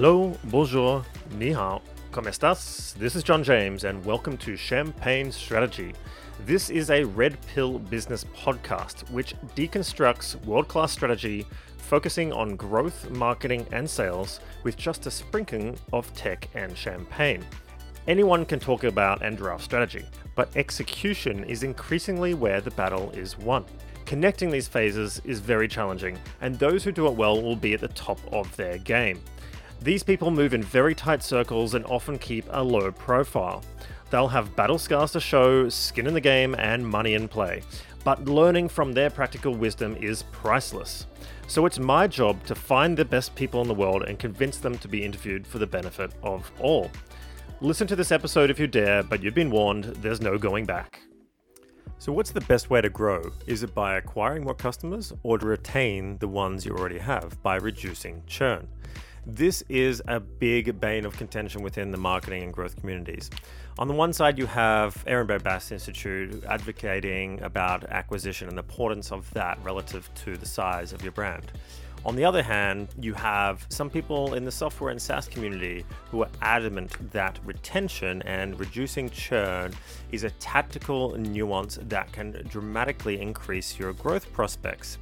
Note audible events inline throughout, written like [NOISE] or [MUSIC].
Hello, bonjour, ni hao, ¿cómo estás? This is John James, and welcome to Champagne Strategy. This is a red pill business podcast which deconstructs world class strategy, focusing on growth, marketing, and sales with just a sprinkling of tech and champagne. Anyone can talk about and draft strategy, but execution is increasingly where the battle is won. Connecting these phases is very challenging, and those who do it well will be at the top of their game. These people move in very tight circles and often keep a low profile. They'll have battle scars to show, skin in the game, and money in play. But learning from their practical wisdom is priceless. So it's my job to find the best people in the world and convince them to be interviewed for the benefit of all. Listen to this episode if you dare, but you've been warned, there's no going back. So, what's the best way to grow? Is it by acquiring more customers or to retain the ones you already have by reducing churn? This is a big bane of contention within the marketing and growth communities. On the one side, you have Ehrenberg Bass Institute advocating about acquisition and the importance of that relative to the size of your brand. On the other hand, you have some people in the software and SaaS community who are adamant that retention and reducing churn is a tactical nuance that can dramatically increase your growth prospects.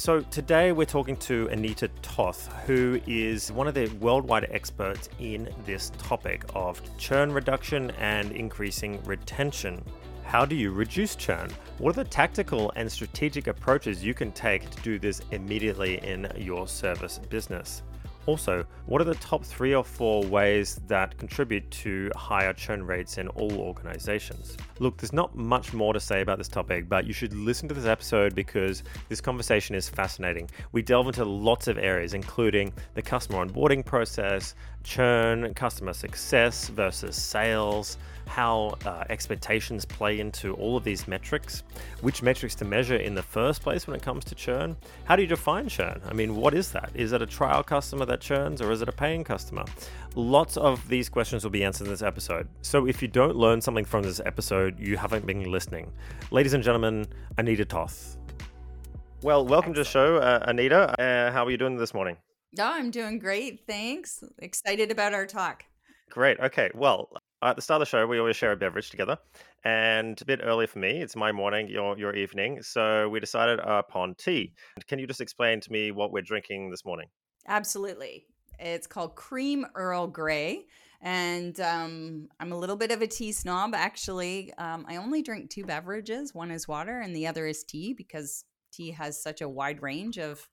So, today we're talking to Anita Toth, who is one of the worldwide experts in this topic of churn reduction and increasing retention. How do you reduce churn? What are the tactical and strategic approaches you can take to do this immediately in your service business? Also, what are the top three or four ways that contribute to higher churn rates in all organizations? Look, there's not much more to say about this topic, but you should listen to this episode because this conversation is fascinating. We delve into lots of areas, including the customer onboarding process, churn, customer success versus sales, how uh, expectations play into all of these metrics, which metrics to measure in the first place when it comes to churn. How do you define churn? I mean, what is that? Is it a trial customer that churns or is it a paying customer? Lots of these questions will be answered in this episode. So if you don't learn something from this episode, you haven't been listening. Ladies and gentlemen, Anita Toth. Well, welcome Excellent. to the show, uh, Anita. Uh, how are you doing this morning? Oh, I'm doing great. Thanks. Excited about our talk. Great. Okay. Well, at the start of the show, we always share a beverage together, and a bit early for me. It's my morning, your your evening. So we decided upon tea. Can you just explain to me what we're drinking this morning? Absolutely. It's called Cream Earl Grey. And um, I'm a little bit of a tea snob, actually. Um, I only drink two beverages one is water, and the other is tea because tea has such a wide range of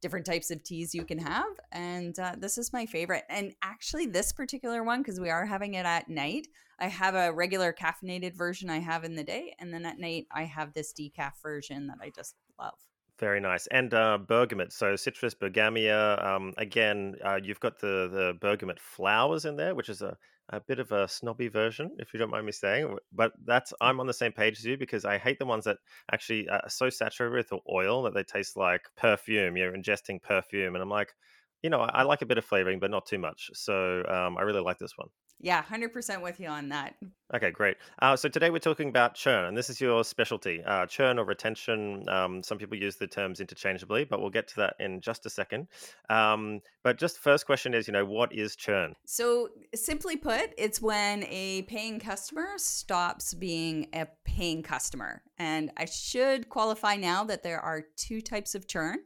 different types of teas you can have. And uh, this is my favorite. And actually, this particular one, because we are having it at night, I have a regular caffeinated version I have in the day. And then at night, I have this decaf version that I just love. Very nice. And uh, bergamot, so citrus bergamia. Um, again, uh, you've got the, the bergamot flowers in there, which is a a bit of a snobby version, if you don't mind me saying. But that's mm. I'm on the same page as you because I hate the ones that actually are so saturated with oil that they taste like perfume. You're ingesting perfume, and I'm like, you know, I, I like a bit of flavoring, but not too much. So um, I really like this one. Yeah, 100% with you on that. Okay, great. Uh, so today we're talking about churn, and this is your specialty uh, churn or retention. Um, some people use the terms interchangeably, but we'll get to that in just a second. Um, but just first question is, you know, what is churn? So simply put, it's when a paying customer stops being a paying customer. And I should qualify now that there are two types of churn.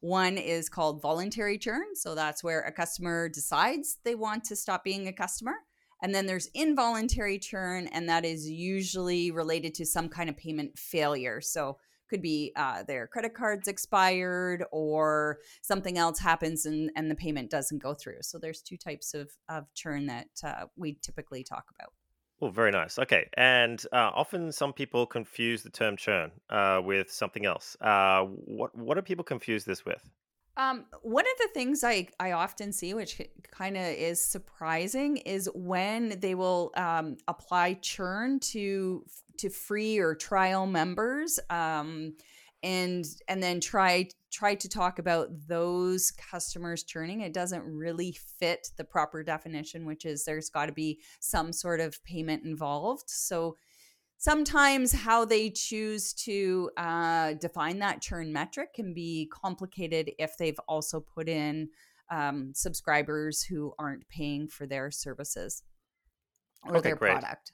One is called voluntary churn. So that's where a customer decides they want to stop being a customer. And then there's involuntary churn, and that is usually related to some kind of payment failure. So could be uh, their credit cards expired or something else happens and, and the payment doesn't go through. So there's two types of, of churn that uh, we typically talk about. Oh, very nice. Okay, and uh, often some people confuse the term churn uh, with something else. Uh, what what do people confuse this with? Um, one of the things I, I often see, which kind of is surprising, is when they will um, apply churn to to free or trial members, um, and and then try try to talk about those customers churning. It doesn't really fit the proper definition, which is there's got to be some sort of payment involved. So sometimes how they choose to uh, define that churn metric can be complicated if they've also put in um, subscribers who aren't paying for their services or okay, their great. product.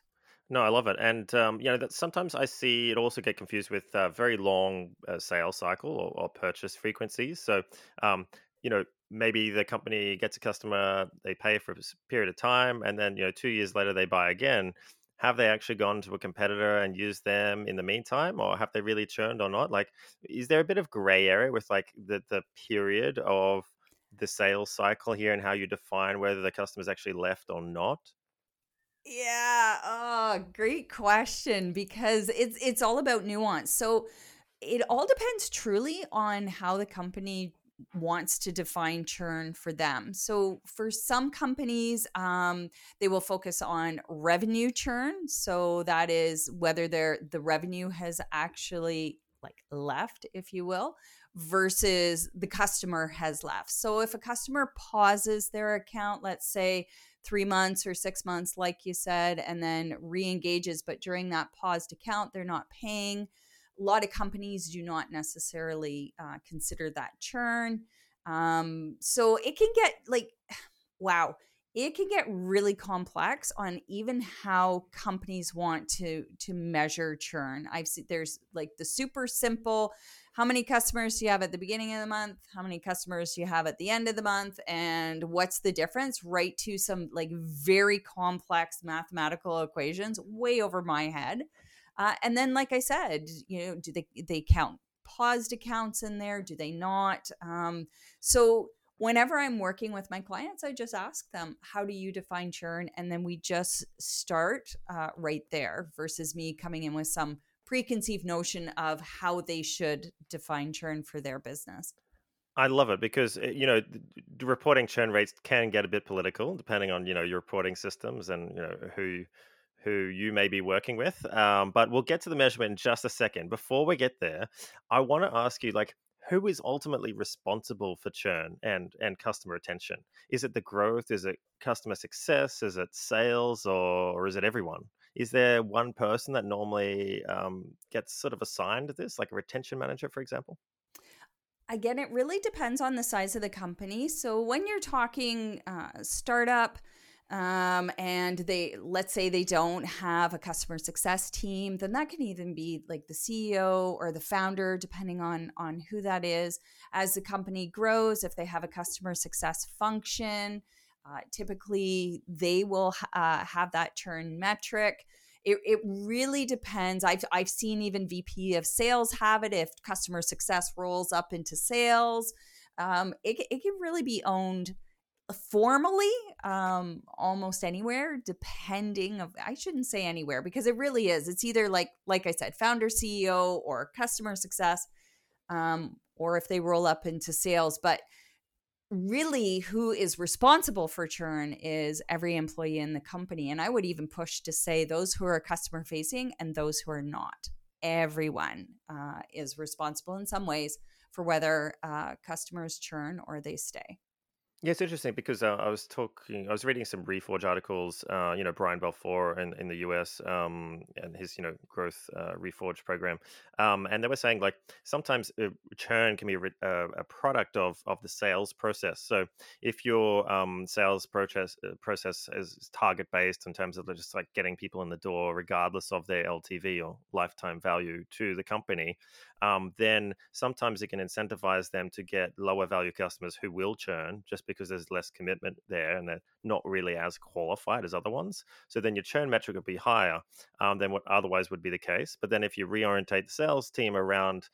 No, I love it, and um, you know that sometimes I see it also get confused with uh, very long uh, sales cycle or, or purchase frequencies. So, um, you know, maybe the company gets a customer, they pay for a period of time, and then you know, two years later they buy again. Have they actually gone to a competitor and used them in the meantime, or have they really churned or not? Like, is there a bit of gray area with like the the period of the sales cycle here and how you define whether the customer's actually left or not? Yeah. Oh, great question because it's it's all about nuance. So it all depends truly on how the company wants to define churn for them. So for some companies, um, they will focus on revenue churn. So that is whether their the revenue has actually like left, if you will, versus the customer has left. So if a customer pauses their account, let's say three months or six months, like you said, and then re engages. But during that paused account, they're not paying. A lot of companies do not necessarily uh, consider that churn. Um, so it can get like, [SIGHS] wow, it can get really complex on even how companies want to to measure churn. I've seen there's like the super simple how many customers do you have at the beginning of the month? How many customers do you have at the end of the month? And what's the difference? Right to some like very complex mathematical equations way over my head. Uh, and then like i said you know do they they count paused accounts in there? Do they not? Um, so whenever i'm working with my clients i just ask them how do you define churn? And then we just start uh, right there versus me coming in with some preconceived notion of how they should define churn for their business. I love it because eh, you know reporting churn rates can get a bit political depending on you know your reporting systems and you know who who you may be working with. Um, but we'll get to the measurement in just a second. Before we get there, I want to ask you like who is ultimately responsible for churn and and customer retention? Is it the growth? Is it customer success? Is it sales, or, or is it everyone? Is there one person that normally um, gets sort of assigned to this, like a retention manager, for example? Again, it really depends on the size of the company. So when you're talking uh, startup, um, and they let's say they don't have a customer success team then that can even be like the ceo or the founder depending on on who that is as the company grows if they have a customer success function uh, typically, they will uh, have that churn metric. It, it really depends. I've, I've seen even VP of sales have it if customer success rolls up into sales. Um, it, it can really be owned formally um, almost anywhere depending of i shouldn't say anywhere because it really is it's either like like i said founder ceo or customer success um, or if they roll up into sales but really who is responsible for churn is every employee in the company and i would even push to say those who are customer facing and those who are not. Everyone uh, is responsible in some ways for whether uh, customers churn or they stay yeah, it's interesting because uh, I was talking, I was reading some Reforge articles. Uh, you know, Brian Balfour in, in the US um, and his you know growth uh, Reforge program, um, and they were saying like sometimes churn can be a, uh, a, product of of the sales process. So if your um, sales process uh, process is target based in terms of just like getting people in the door, regardless of their LTV or lifetime value to the company, um, then sometimes it can incentivize them to get lower value customers who will churn just because there's less commitment there and they're not really as qualified as other ones. So then your churn metric would be higher um, than what otherwise would be the case. But then if you reorientate the sales team around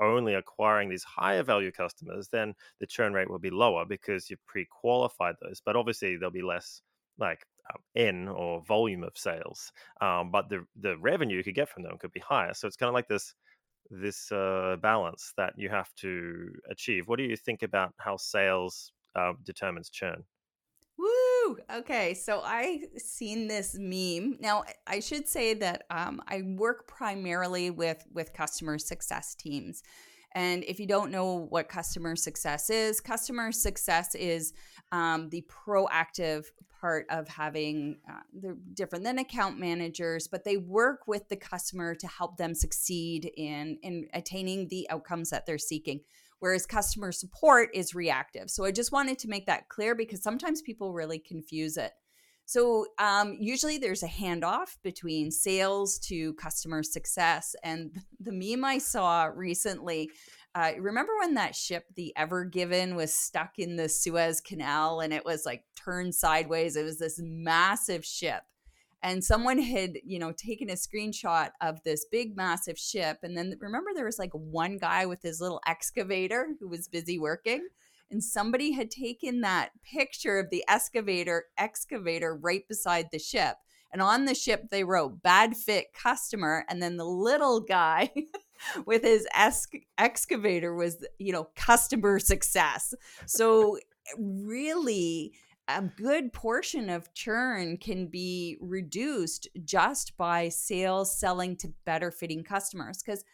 only acquiring these higher value customers, then the churn rate will be lower because you've pre qualified those. But obviously, there'll be less like um, N or volume of sales, um, but the the revenue you could get from them could be higher. So it's kind of like this this uh, balance that you have to achieve. What do you think about how sales uh, determines churn? Woo! Okay, so I seen this meme. Now I should say that um, I work primarily with with customer success teams, and if you don't know what customer success is, customer success is um, the proactive part of having uh, they're different than account managers but they work with the customer to help them succeed in in attaining the outcomes that they're seeking whereas customer support is reactive. So I just wanted to make that clear because sometimes people really confuse it. So um, usually there's a handoff between sales to customer success. And [LAUGHS] the meme I saw recently, uh, remember when that ship, the Ever Given, was stuck in the Suez Canal and it was like turned sideways? It was this massive ship and someone had you know taken a screenshot of this big massive ship and then remember there was like one guy with his little excavator who was busy working? And somebody had taken that picture of the excavator excavator right beside the ship and on the ship they wrote bad fit customer and then the little guy [LAUGHS] with his excavator was you know customer success. So really a good portion of churn can be reduced just by sales selling to better fitting customers because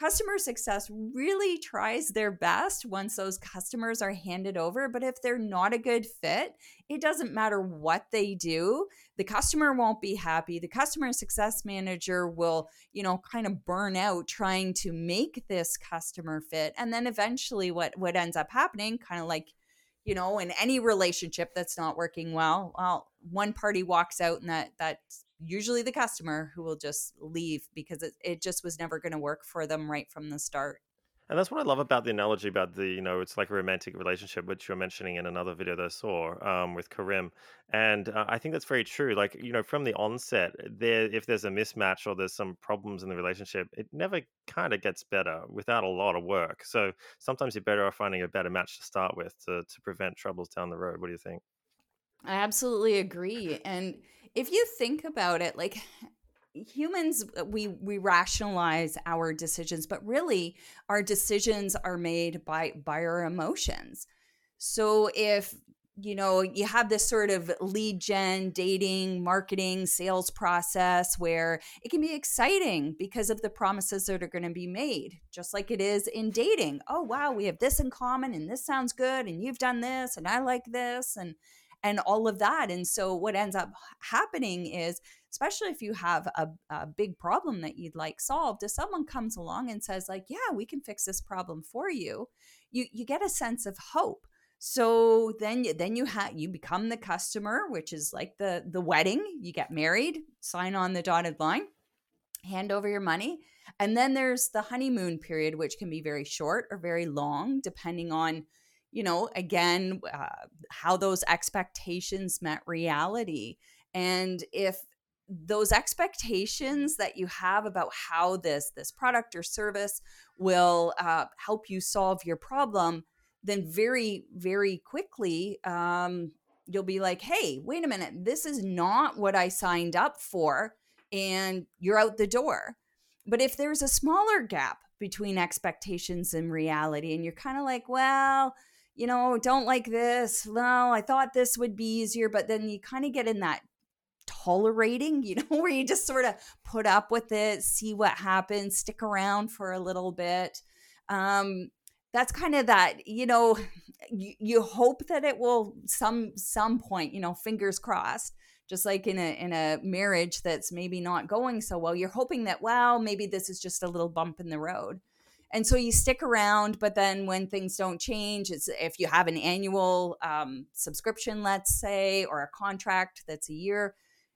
customer success really tries their best once those customers are handed over but if they're not a good fit it doesn't matter what they do the customer won't be happy the customer success manager will you know kind of burn out trying to make this customer fit and then eventually what what ends up happening kind of like you know in any relationship that's not working well well one party walks out and that that's usually the customer who will just leave because it, it just was never going to work for them right from the start and that's what I love about the analogy about the, you know, it's like a romantic relationship, which you're mentioning in another video that I saw um, with Karim. And uh, I think that's very true. Like, you know, from the onset, there, if there's a mismatch or there's some problems in the relationship, it never kind of gets better without a lot of work. So sometimes you're better off finding a better match to start with to, to prevent troubles down the road. What do you think? I absolutely agree. And if you think about it, like humans uh, we we rationalize our decisions but really our decisions are made by by our emotions. So if you know you have this sort of lead gen dating marketing sales process where it can be exciting because of the promises that are going to be made just like it is in dating. Oh wow we have this in common and this sounds good and you've done this and i like this and and all of that and so what ends up happening is especially if you have a, a big problem that you'd like solved if someone comes along and says like yeah we can fix this problem for you you you get a sense of hope. So then then you have you become the customer which is like the the wedding you get married sign on the dotted line hand over your money and then there's the honeymoon period which can be very short or very long depending on you know again uh, how those expectations met reality. And if those expectations that you have about how this this product or service will uh, help you solve your problem then very very quickly um, you'll be like hey wait a minute this is not what i signed up for and you're out the door. But if there's a smaller gap between expectations and reality and you're kind of like well you know don't like this no i thought this would be easier but then you kind of get in that tolerating, you know, [LAUGHS] where you just sort of put up with it, see what happens, stick around for a little bit. Um, that's kind of that, you know, you, you hope that it will some some point, you know, fingers crossed, just like in a in a marriage that's maybe not going so well, you're hoping that well, maybe this is just a little bump in the road. And so you stick around, but then when things don't change, it's if you have an annual um, subscription, let's say, or a contract that's a year,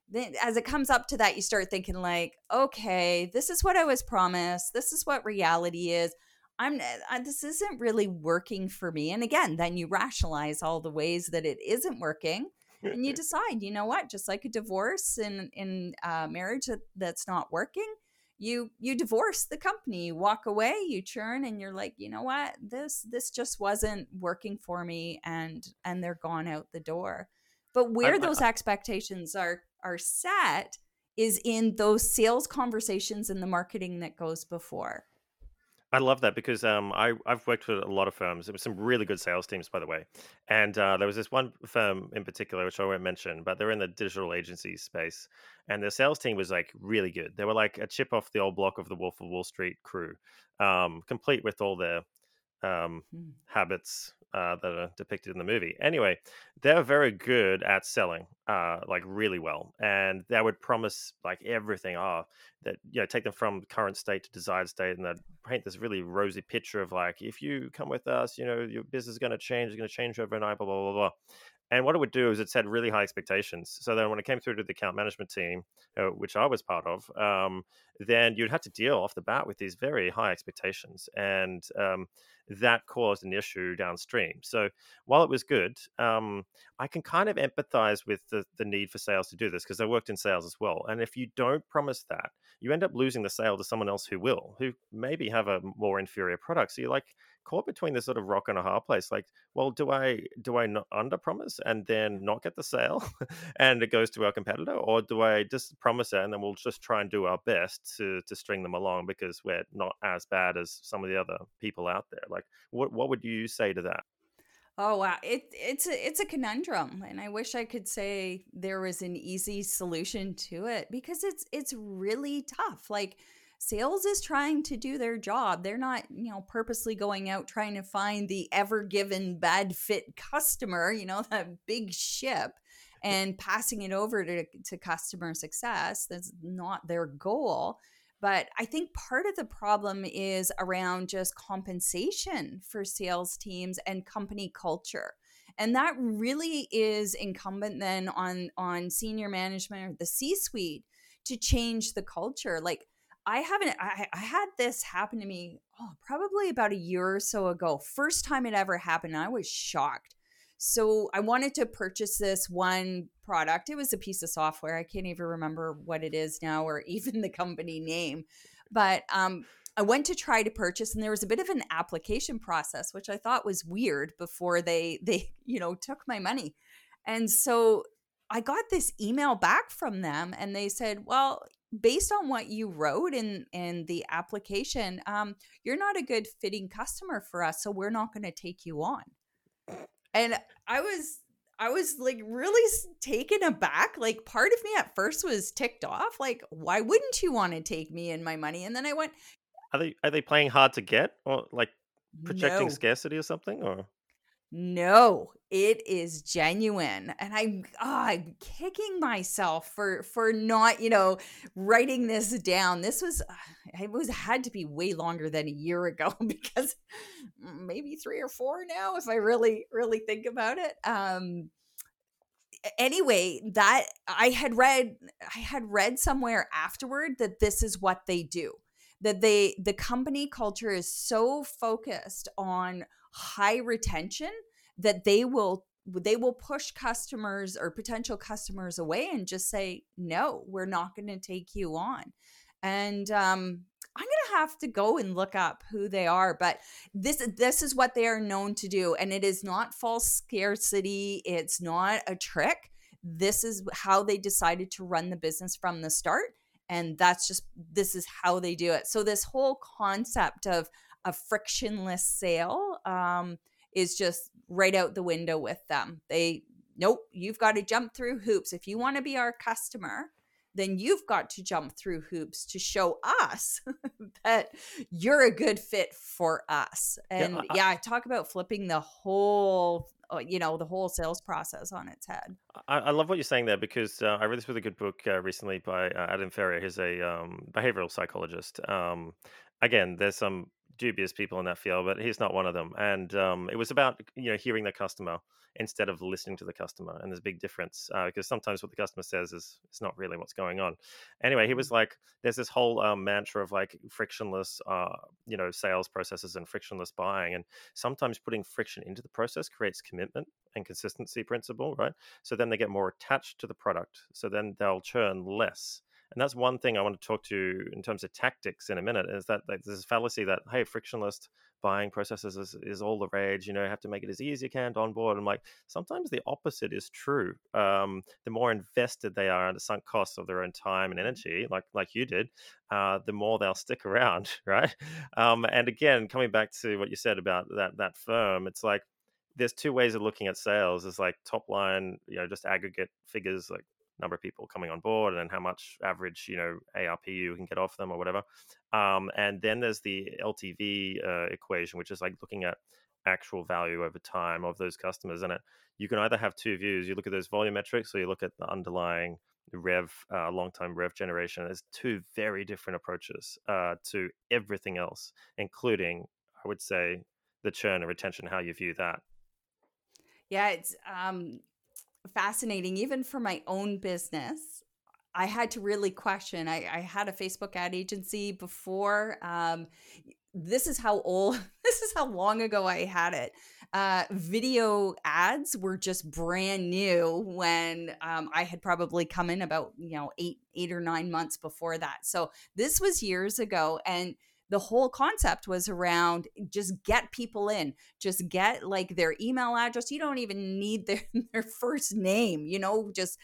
then as it comes up to that you start thinking like okay this is what i was promised. This is what reality is. I'm I, this isn't really working for me. And again then you rationalize all the ways that it isn't working and you [LAUGHS] decide you know what? Just like a divorce in in uh, marriage that, that's not working you you divorce the company you walk away you churn and you're like you know what this this just wasn't working for me and and they're gone out the door but where I, those I, expectations are are set is in those sales conversations and the marketing that goes before. I love that because um, I, I've worked with a lot of firms. There were some really good sales teams, by the way. And uh, there was this one firm in particular, which I won't mention, but they're in the digital agency space. And their sales team was like really good. They were like a chip off the old block of the Wolf of Wall Street crew, um, complete with all their um, mm. habits uh, that are depicted in the movie. Anyway, they're very good at selling, uh, like really well, and they would promise like everything. Oh, that you know, take them from current state to desired state, and they paint this really rosy picture of like, if you come with us, you know, your business is going to change, it's going to change overnight, blah blah blah blah. And what it would do is it set really high expectations. So then when it came through to the account management team, uh, which I was part of, um, then you'd have to deal off the bat with these very high expectations. And um, that caused an issue downstream. So while it was good, um, I can kind of empathize with the, the need for sales to do this because I worked in sales as well. And if you don't promise that, you end up losing the sale to someone else who will, who maybe have a more inferior product. So you're like, caught between this sort of rock and a hard place. Like, well, do I do I not under promise and then not get the sale, [LAUGHS] and it goes to our competitor, or do I just promise it and then we'll just try and do our best to to string them along because we're not as bad as some of the other people out there? Like, what what would you say to that? Oh wow, it it's a it's a conundrum, and I wish I could say there was an easy solution to it because it's it's really tough. Like sales is trying to do their job. They're not, you know, purposely going out trying to find the ever given bad fit customer, you know, [LAUGHS] that big ship and passing it over to, to customer success. That's not their goal. But I think part of the problem is around just compensation for sales teams and company culture. And that really is incumbent then on on senior management or the C-suite to change the culture. Like I haven't, I, I, had this happen to me oh, probably about a year or so ago. First time it ever happened. I was shocked. So I wanted to purchase this one product. It was a piece of software. I can't even remember what it is now or [LAUGHS] even the company name. But um, I went to try to purchase and there was a bit of an application process, which I thought was weird before they, they, [LAUGHS] you know, took my money. And so I got this email back from them and they said, well, based on what you wrote in in the application um, you're not a good fitting customer for us so we're not going to take you on. And i was i was like really taken aback like part of me at first was ticked off like why wouldn't you want to take me and my money? And then i went are they are they playing hard to get or like projecting no. scarcity or something or no, it is genuine. And I'm, oh, I'm kicking myself for for not, you know, writing this down. This was uh, it was had to be way longer than a year ago [LAUGHS] because maybe 3 or 4 now if I really really think about it. Um anyway, that I had read I had read somewhere afterward that this is what they do. That they the company culture is so focused on high retention that they will they will push customers or potential customers away and just say no we're not going to take you on. And um, i'm going to have to go and look up who they are but this this is what they are known to do and it is not false scarcity it's not a trick. This is how they decided to run the business from the start and that's just this is how they do it. So this whole concept of a frictionless sale um, is just right out the window with them. They, nope, you've got to jump through hoops. If you want to be our customer, then you've got to jump through hoops to show us [LAUGHS] that you're a good fit for us. And yeah, I, yeah, I talk about flipping the whole uh, you know the whole sales process on its head. I, I love what you're saying there because uh, I read this with a good book uh, recently by uh, Adam Ferrier. He's a um, behavioral psychologist. Um, again, there's some dubious people in that field, but he's not one of them. And um, it was about you know hearing the customer instead of listening to the customer, and there's a big difference uh, because sometimes what the customer says is is not really what's going on. Anyway, he was mm. like, there's this whole um, mantra of like frictionless, uh, you know, sales processes and frictionless buying, and sometimes putting friction into the process creates commitment and consistency principle, right? So then they get more attached to the product, so then they'll churn less and that's one thing I want to talk to in terms of tactics in a minute is that like, there's this fallacy that, hey, frictionless buying processes is, is all the rage. You know, you have to make it as easy as you can to onboard. I'm like, sometimes the opposite is true. Um, the more invested they are in the sunk costs of their own time and energy, like like you did, uh, the more they'll stick around, [LAUGHS] right? Um, and again, coming back to what you said about that that firm, it's like there's two ways of looking at sales. It's like top line, you know, just aggregate figures like number of people coming on board and then how much average you know ARP you can get off them or whatever. Um, and then there's the LTV uh, equation, which is like looking at actual value over time of those customers. And it, you can either have two views. You look at those volume metrics, or you look at the underlying rev, uh, long time rev generation. There's two very different approaches uh, to everything else, including, I would say, the churn and retention, how you view that. Yeah, it's um, fascinating. Even for my own business, I had to really question. I, I had a Facebook ad agency before. Um, this is how old, [LAUGHS] this is how long ago I had it. Uh, video ads were just brand new when um, I had probably come in about you know eight eight or nine months before that. So this was years ago, and the whole concept was around just get people in just get like their email address you don't even need their, [LAUGHS] their first name you know just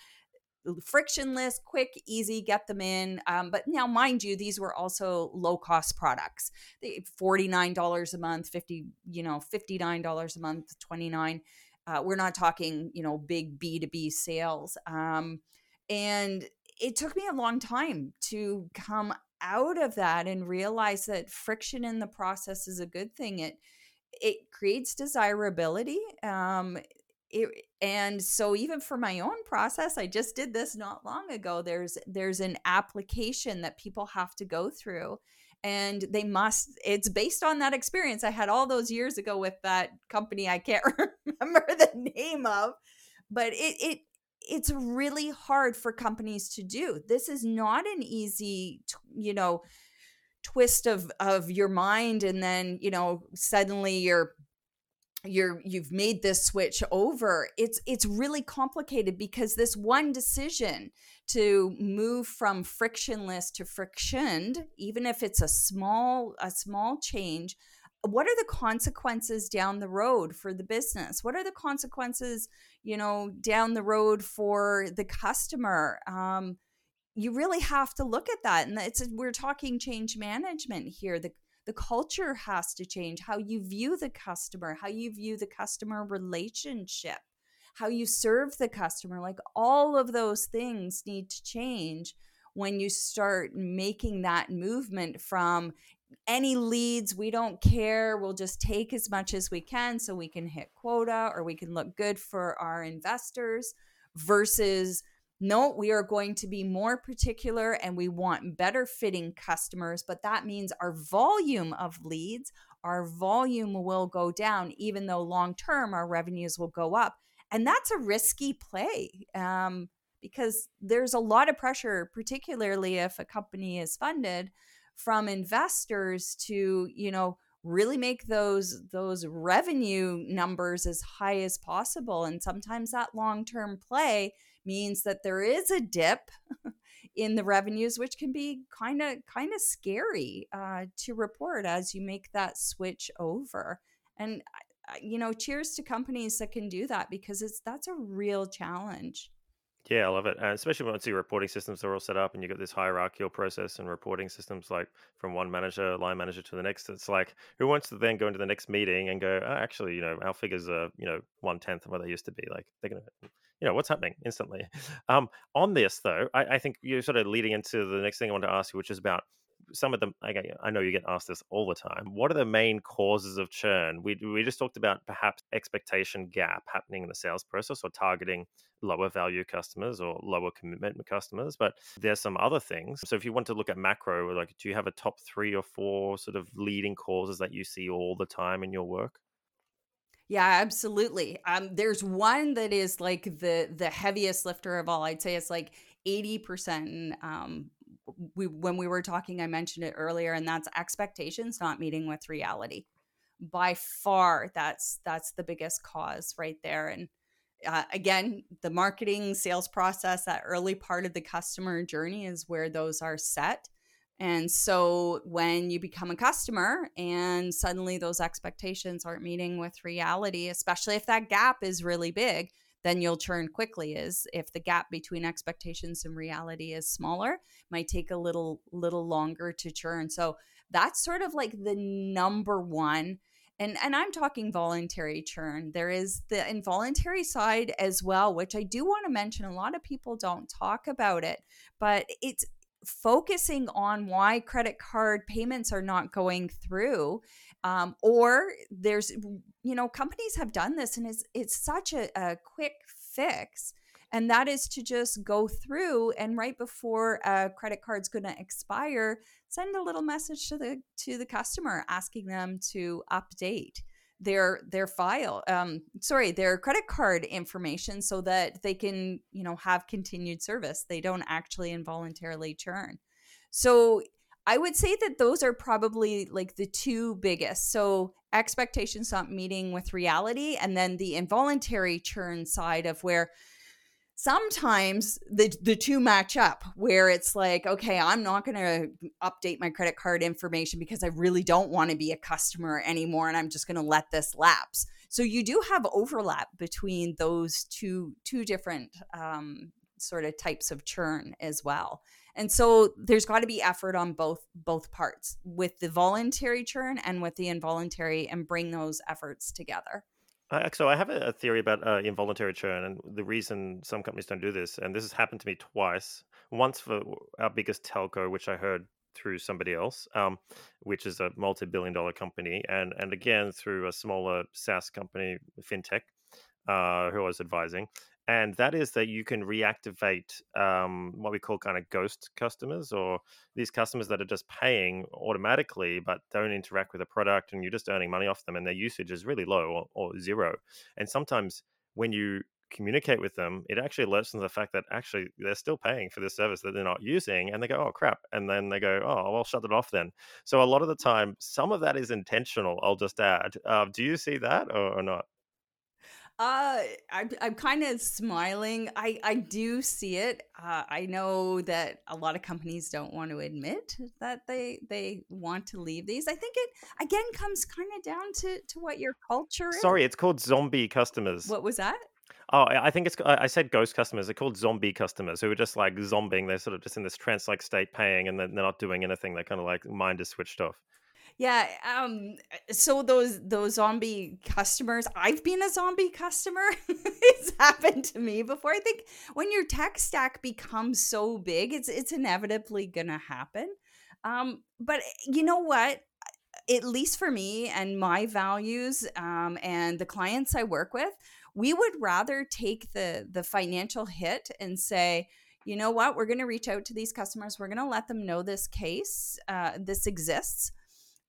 frictionless, quick, easy, get them in. Um, but now, mind you, these were also low cost products. Forty nine dollars a month, fifty, you know, fifty nine dollars a month, twenty nine. Uh, we're not talking, you know, big B two B sales. Um, and it took me a long time to come out of that and realize that friction in the process is a good thing. It it creates desirability. Um, it, and so even for my own process i just did this not long ago there's there's an application that people have to go through and they must it's based on that experience i had all those years ago with that company i can't [LAUGHS] remember the name of but it it it's really hard for companies to do. This is not an easy you know twist of of your mind and then you know suddenly you're you're you've made this switch over. It's it's really complicated because this one decision to move from frictionless to frictioned even if it's a small a small change what are the consequences down the road for the business? What are the consequences you know down the road for the customer? Um, you really have to look at that and it's we're talking change management here. The the culture has to change. How you view the customer how you view the customer relationship how you serve the customer like all of those things need to change when you start making that movement from any leads we don't care we'll just take as much as we can so we can hit quota or we can look good for our investors versus no, we are going to be more particular and we want better fitting customers, but that means our volume of leads, our volume will go down, even though long term our revenues will go up. And that's a risky play um, because there's a lot of pressure, particularly if a company is funded from investors to, you know, really make those those revenue numbers as high as possible and sometimes that long-term play means that there is a dip [LAUGHS] in the revenues, which can be kind of kind of scary uh, to report as you make that switch over. And you know, cheers to companies that can do that because it's that's a real challenge. Yeah, I love it. And especially once your reporting systems are all set up and you've got this hierarchical process and reporting systems like from one manager, line manager to the next. It's like who wants to then go into the next meeting and go, oh, actually, you know, our figures are, you know, one tenth of what they used to be. Like they're gonna you know what's happening instantly. [LAUGHS] Um, on this though, I, I, think you're sort of leading into the next thing I want to ask you, which is about some of them. I know you get asked this all the time. What are the main causes of churn? We we just talked about perhaps expectation gap happening in the sales process or targeting lower value customers or lower commitment customers, but there's some other things. So if you want to look at macro, like do you have a top three or four sort of leading causes that you see all the time in your work? Yeah, absolutely. Um, there's one that is like the the heaviest lifter of all. I'd say it's like eighty percent. Um, we when we were talking, I mentioned it earlier, and that's expectations not meeting with reality. By far, that's that's the biggest cause right there. And uh, again, the marketing sales process, that early part of the customer journey is where those are set. And so when you become a customer and suddenly those expectations aren't meeting with reality, especially if that gap is really big, then you'll churn quickly is if the gap between expectations and reality is smaller might take a little little longer to churn so that's sort of like the number one and and I'm talking voluntary churn. There is the involuntary side as well, which I do want to mention. A lot of people don't talk about it, but it's focusing on why credit card payments are not going through um, or there's you know companies have done this and it's it's such a, a quick fix and that is to just go through and right before a credit card's going to expire send a little message to the to the customer asking them to update their their file um sorry their credit card information so that they can you know have continued service. They don't actually involuntarily churn. So i would say that those are probably like the two biggest. So expectations not meeting with reality and then the involuntary churn side of where sometimes the the two match up where it's like okay i'm not going to update my credit card information because i really don't want to be a customer anymore and i'm just going to let this lapse. So you do have overlap between those two two different um, sort of types of churn as well. And so there's got to be effort on both both parts with the voluntary churn and with the involuntary and bring those efforts together so I have a theory about uh, involuntary churn, and the reason some companies don't do this, and this has happened to me twice. Once for our biggest telco, which I heard through somebody else, um, which is a multi-billion-dollar company, and and again through a smaller SaaS company, fintech, uh, who I was advising and that is that you can reactivate um, what we call kind of ghost customers or these customers that are just paying automatically but don't interact with the product and you're just earning money off them and their usage is really low or, or zero. And sometimes when you communicate with them it actually alerts them to the fact that actually they're still paying for this service that they're not using and they go oh crap and then they go oh i'll shut it off then. So a lot of the time some of that is intentional i'll just add. Uh, do you see that or, or not uh, I'm, I'm kind of smiling. I, I do see it. Uh, I know that a lot of companies don't want to admit that they they want to leave these. I think it again comes kind of down to to what your culture is. Sorry, it's called zombie customers. What was that? Oh, I think it's. I said ghost customers. They're called zombie customers who are just like zombing. They're sort of just in this trance-like state, paying, and then they're not doing anything. They're kind of like mind is switched off. Yeah. Um. So those those zombie customers, I've been a zombie customer. [LAUGHS] it's happened to me before. I think when your tech stack becomes so big, it's it's inevitably gonna happen. Um. But you know what? At least for me and my values, um, and the clients I work with, we would rather take the the financial hit and say you know what we're going to reach out to these customers we're going to let them know this case uh, this exists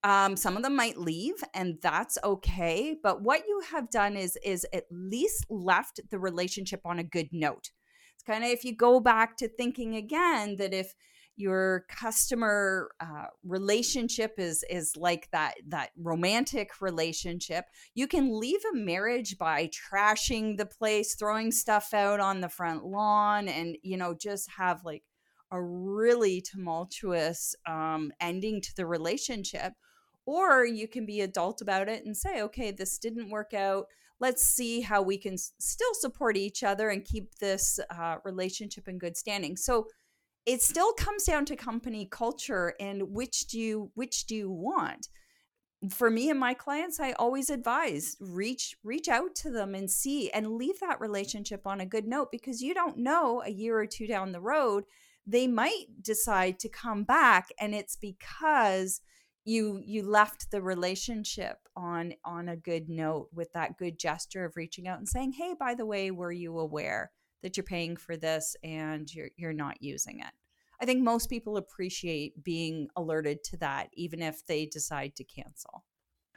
um, some of them might leave, and that's okay. But what you have done is is at least left the relationship on a good note. It's kind of if you go back to thinking again that if your customer uh, relationship is is like that that romantic relationship you can leave a marriage by trashing the place throwing stuff out on the front lawn and you know just have like a really tumultuous um, ending to the relationship or you can be adult about it and say, okay, this didn't work out. Let's see how we can still support each other and keep this uh, relationship in good standing. So it still comes down to company culture and which do you which do you want for me and my clients i always advise reach reach out to them and see and leave that relationship on a good note because you don't know a year or two down the road they might decide to come back and it's because you you left the relationship on on a good note with that good gesture of reaching out and saying hey by the way were you aware that you're paying for this and you're you're not using it i think most people appreciate being alerted to that even if they decide to cancel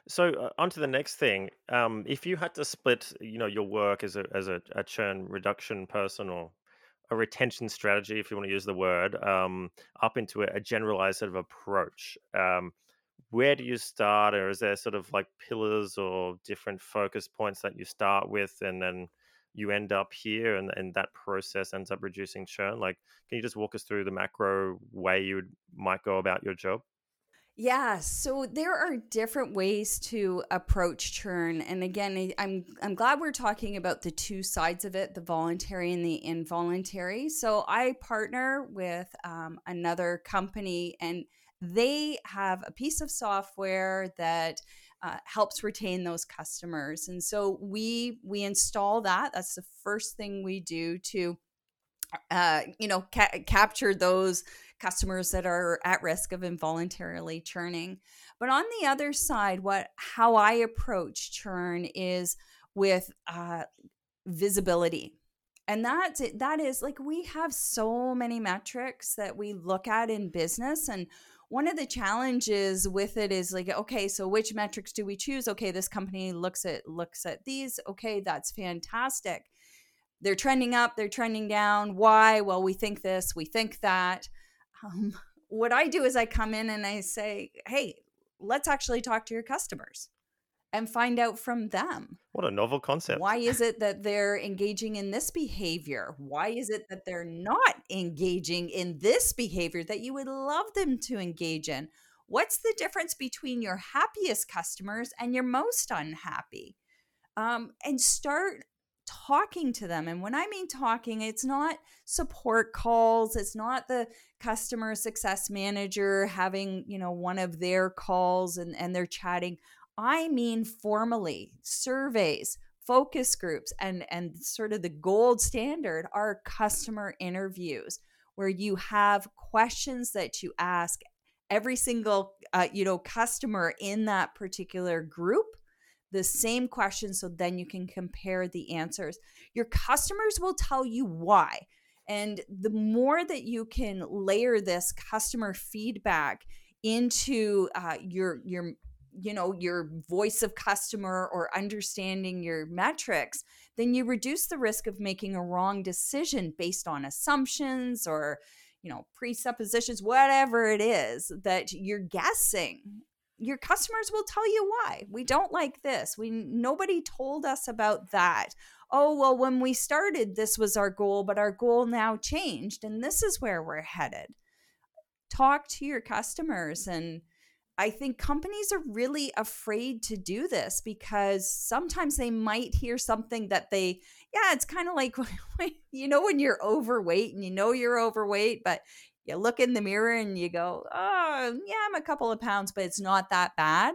so uh, on to the next thing um, if you had to split you know your work as a as a, a churn reduction person or a retention strategy, if you want to use the word, um, up into a, a, generalized sort of approach. Um, where do you start or is there sort of like pillars or different focus points that you start with and then you end up here and, and that process ends up reducing churn like can you just walk us through the macro way you would, might go about your job yeah, so there are different ways to approach churn, and again, I'm I'm glad we're talking about the two sides of it, the voluntary and the involuntary. So I partner with um, another company, and they have a piece of software that uh, helps retain those customers. And so we we install that. That's the first thing we do to uh, you know ca- capture those customers that are at risk of involuntarily churning. But on the other side, what how I approach churn is with uh, visibility and that that is like we have so many metrics that we look at in business and one of the challenges with it is like okay so which metrics do we choose? Okay this company looks at looks at these. Okay that's fantastic. They're trending up they're trending down. Why? Well we think this we think that. Um, [LAUGHS] what i do is i come in and i say hey let's actually talk to your customers and find out from them. What a novel concept. Why is it that they're engaging in this behavior? Why is it that they're not engaging in this behavior that you would love them to engage in? What's the difference between your happiest customers and your most unhappy? Um, and start talking to them. And when I mean talking, it's not support calls, it's not the customer success manager having, you know, one of their calls and, and they're chatting. I mean formally, surveys, focus groups, and, and sort of the gold standard are customer interviews where you have questions that you ask every single uh, you know customer in that particular group the same question so then you can compare the answers. Your customers will tell you why and the more that you can layer this customer feedback into uh, your your you know your voice of customer or understanding your metrics then you reduce the risk of making a wrong decision based on assumptions or you know presuppositions whatever it is that you're guessing. Your customers will tell you why. We don't like this. We nobody told us about that. Oh well when we started this was our goal but our goal now changed and this is where we're headed. Talk to your customers and I think companies are really afraid to do this because sometimes they might hear something that they, yeah, it's kind of like, [LAUGHS] you know, when you're overweight and you know you're overweight, but you look in the mirror and you go, oh, yeah, I'm a couple of pounds, but it's not that bad.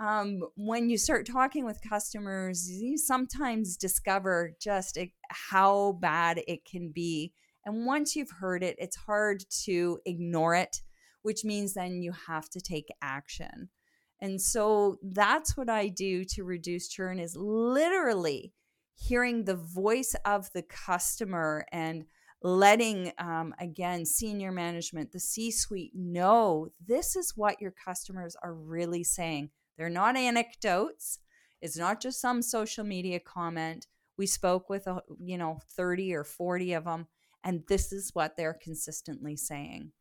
Um, when you start talking with customers, you sometimes discover just how bad it can be. And once you've heard it, it's hard to ignore it which means then you have to take action. And so that's what I do to reduce churn is literally hearing the voice of the customer and letting um, again senior management the c suite know this is what your customers are really saying. They're not anecdotes. It's not just some social media comment. We spoke with a, you know 30 or 40 of them and this is what they're consistently saying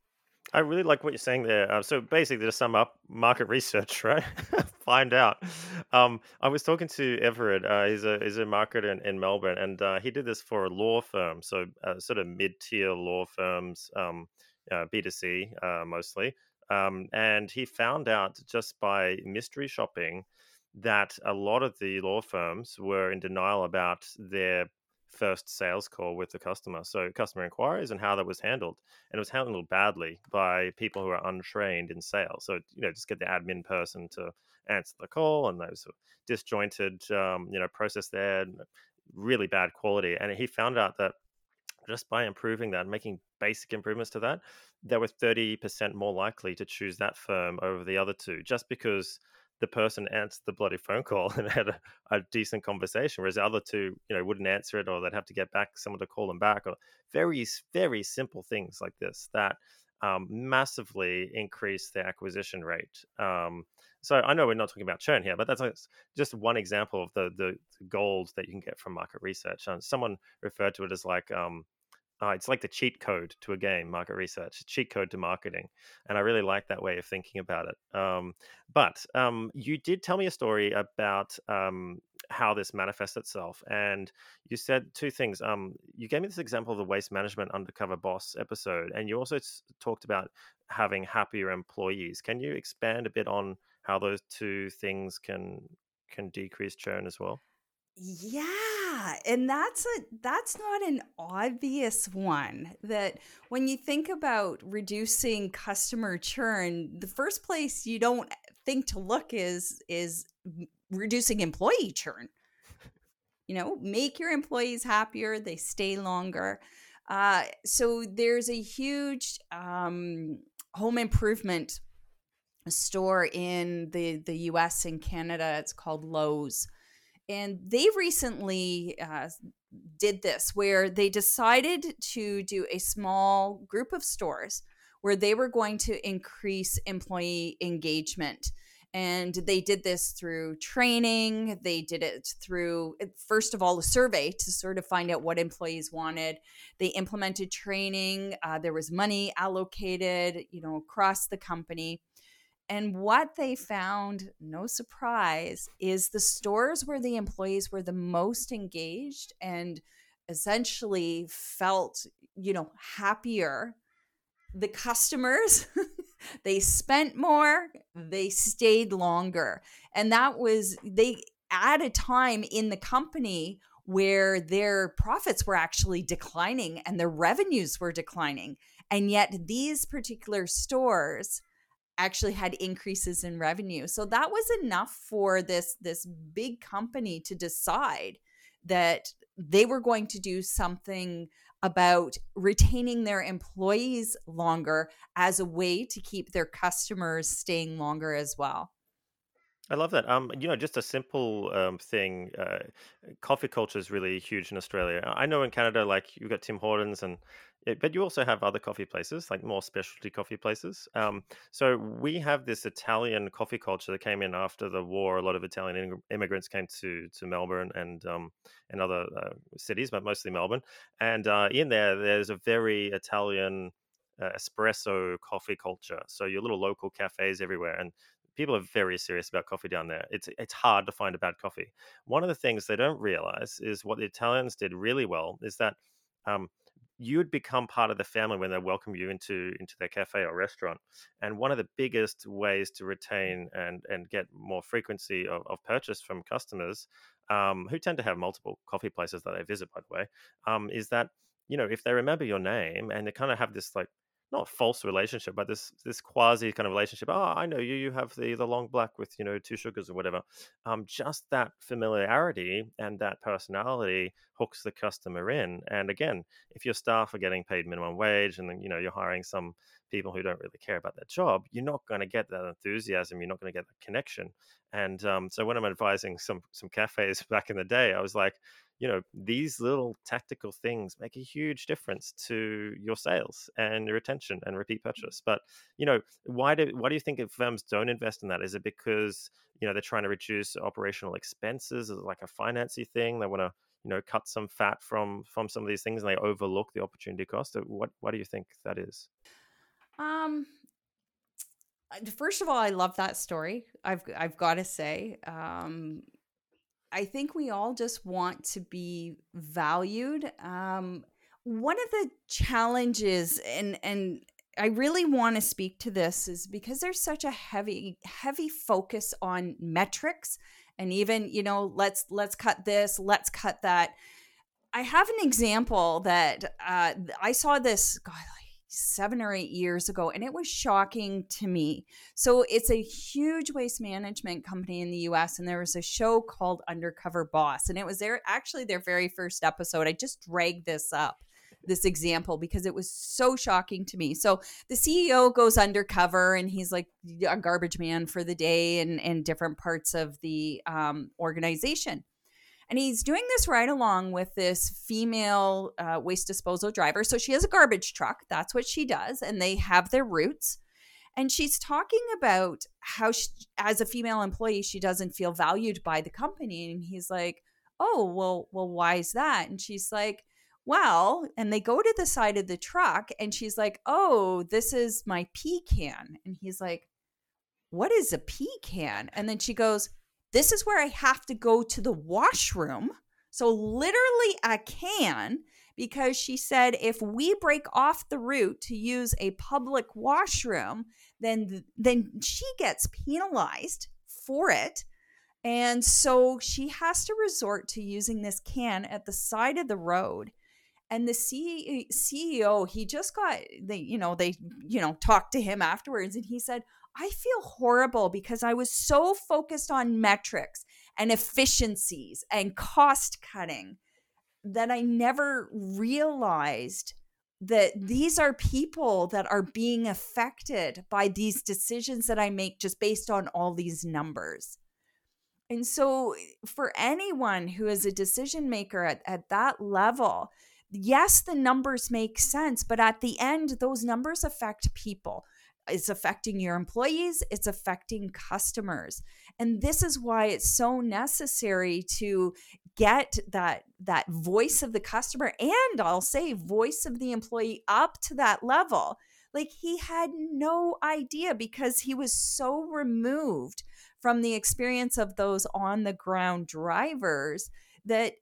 I really like what you're saying there. Uh, so basically, to sum up, market research, [LAUGHS] right? Find out. Um, I was talking to Everett. Uh, he's a he's a marketer in, in Melbourne, and uh, he did this for a law firm, so uh, sort of mid tier law firms, um, B two C uh, mostly. Um, and he found out just by mystery shopping that a lot of the law firms were in denial about their first sales call with the customer. So customer inquiries and how that was handled, and it was handled badly by people who are untrained in sales. So you know, just get the admin person to answer the call, and those disjointed, um, you know, process there, really bad quality. And he found out that just by improving that, making basic improvements to that, they were thirty percent more likely to choose that firm over the other two, just because the person answered the bloody phone call [LAUGHS] and had a, a, decent conversation, whereas the other two, you know, wouldn't answer it or they'd have to get back someone to call them back, or very, very simple things like this that um, massively increase the acquisition rate. Um, so I know we're not talking about churn here, but that's just one example of the the, gold that you can get from market research. And someone referred to it as like um, uh, it's like the cheat code to a game, market research, cheat code to marketing. And I really like that way of thinking about it. Um, but um, you did tell me a story about um, how this manifests itself. And you said two things. Um, you gave me this example of the waste management undercover boss episode. And you also talked about having happier employees. Can you expand a bit on how those two things can can decrease churn as well? Yeah, and that's a that's not an obvious one that when you think about reducing customer churn, the first place you don't think to look is is reducing employee churn. You know, make your employees happier, they stay longer. Uh, so there's a huge um, home improvement store in the the U.S. and Canada. It's called Lowe's, and they recently uh, did this where they decided to do a small group of stores where they were going to increase employee engagement. And they did this through training. They did it through, first of all, a survey to sort of find out what employees wanted. They implemented training. Uh, there was money allocated, you know, across the company. And what they found, no surprise, is the stores where the employees were the most engaged and essentially felt, you know, happier. The customers [LAUGHS] they spent more they stayed longer. And that was they at a time in the company where their profits were actually declining and their revenues were declining. And yet these particular stores actually had increases in revenue so that was enough for this this big company to decide that they were going to do something about retaining their employees longer as a way to keep their customers staying longer as well. I love that. Um, you know, just a simple um, thing. Uh, coffee culture is really huge in Australia. I know in Canada, like you've got Tim Hortons and but you also have other coffee places, like more specialty coffee places. Um, so we have this Italian coffee culture that came in after the war. A lot of Italian immigrants came to to Melbourne and um, and other uh, cities, but mostly Melbourne. And uh, in there, there's a very Italian uh, espresso coffee culture. So your little local cafes everywhere, and people are very serious about coffee down there. It's it's hard to find a bad coffee. One of the things they don't realize is what the Italians did really well is that um, you would become part of the family when they welcome you into into their cafe or restaurant. And one of the biggest ways to retain and and get more frequency of, of purchase from customers um, who tend to have multiple coffee places that they visit, by the way, um, is that you know if they remember your name and they kind of have this like not false relationship, but this this quasi kind of relationship. Oh, I know you. You have the the long black with you know two sugars or whatever. Um, just that familiarity and that personality hooks the customer in. And again, if your staff are getting paid minimum wage and then you know you're hiring some people who don't really care about their job, you're not going to get that enthusiasm. You're not going to get that connection. And um, so when I'm advising some some cafes [LAUGHS] back in the day, I was like, you know these little tactical things make a huge difference to your sales and your retention and repeat mm. purchase. But you know why do why do you think if firms don't invest in that? Is it because you know they're trying to reduce operational expenses? Is it like a financy thing? They want to you know cut some fat from from some of these things and they overlook the opportunity cost? What what do you think that is? Um first of all i love that story i've i've got to say. Um I think we all just want to be valued. Um, one of the challenges, and and I really want to speak to this, is because there's such a heavy heavy focus on metrics, and even you know let's let's cut this, let's cut that. I have an example that uh, I saw this. God, seven or eight years ago, and it was shocking to me. So it's a huge waste management company in the US, and there was a show called Undercover Boss, and it was their actually their very first episode. I just dragged this up this example because it was so shocking to me. So the CEO goes undercover and he's like a garbage man for the day and, and different parts of the um, organization. And he's doing this right along with this female uh, waste disposal driver. So she has a garbage truck. That's what she does. And they have their routes. And she's talking about how, she, as a female employee, she doesn't feel valued by the company. And he's like, "Oh, well, well, why is that?" And she's like, "Well," and they go to the side of the truck, and she's like, "Oh, this is my pee can." And he's like, "What is a pee can?" And then she goes, this is where I have to go to the washroom. So, literally, a can, because she said if we break off the route to use a public washroom, then, then she gets penalized for it. And so she has to resort to using this can at the side of the road. And the CEO, eh, he just got they, you know, they, you know, talked to him afterwards, and he said, I feel horrible because I was so focused on metrics and efficiencies and cost cutting that I never realized that mm. these are people that are being affected by these decisions that I make just based on all these numbers. And so, for anyone who is a decision maker at, at that level, yes, the numbers make sense, but at the end, those numbers affect people. It's affecting your employees, it's affecting customers. And this is why it's so necessary to get that that voice of the customer and I'll say voice of the employee up to that level. Like he had no idea because he was so removed from the experience of those on the ground drivers that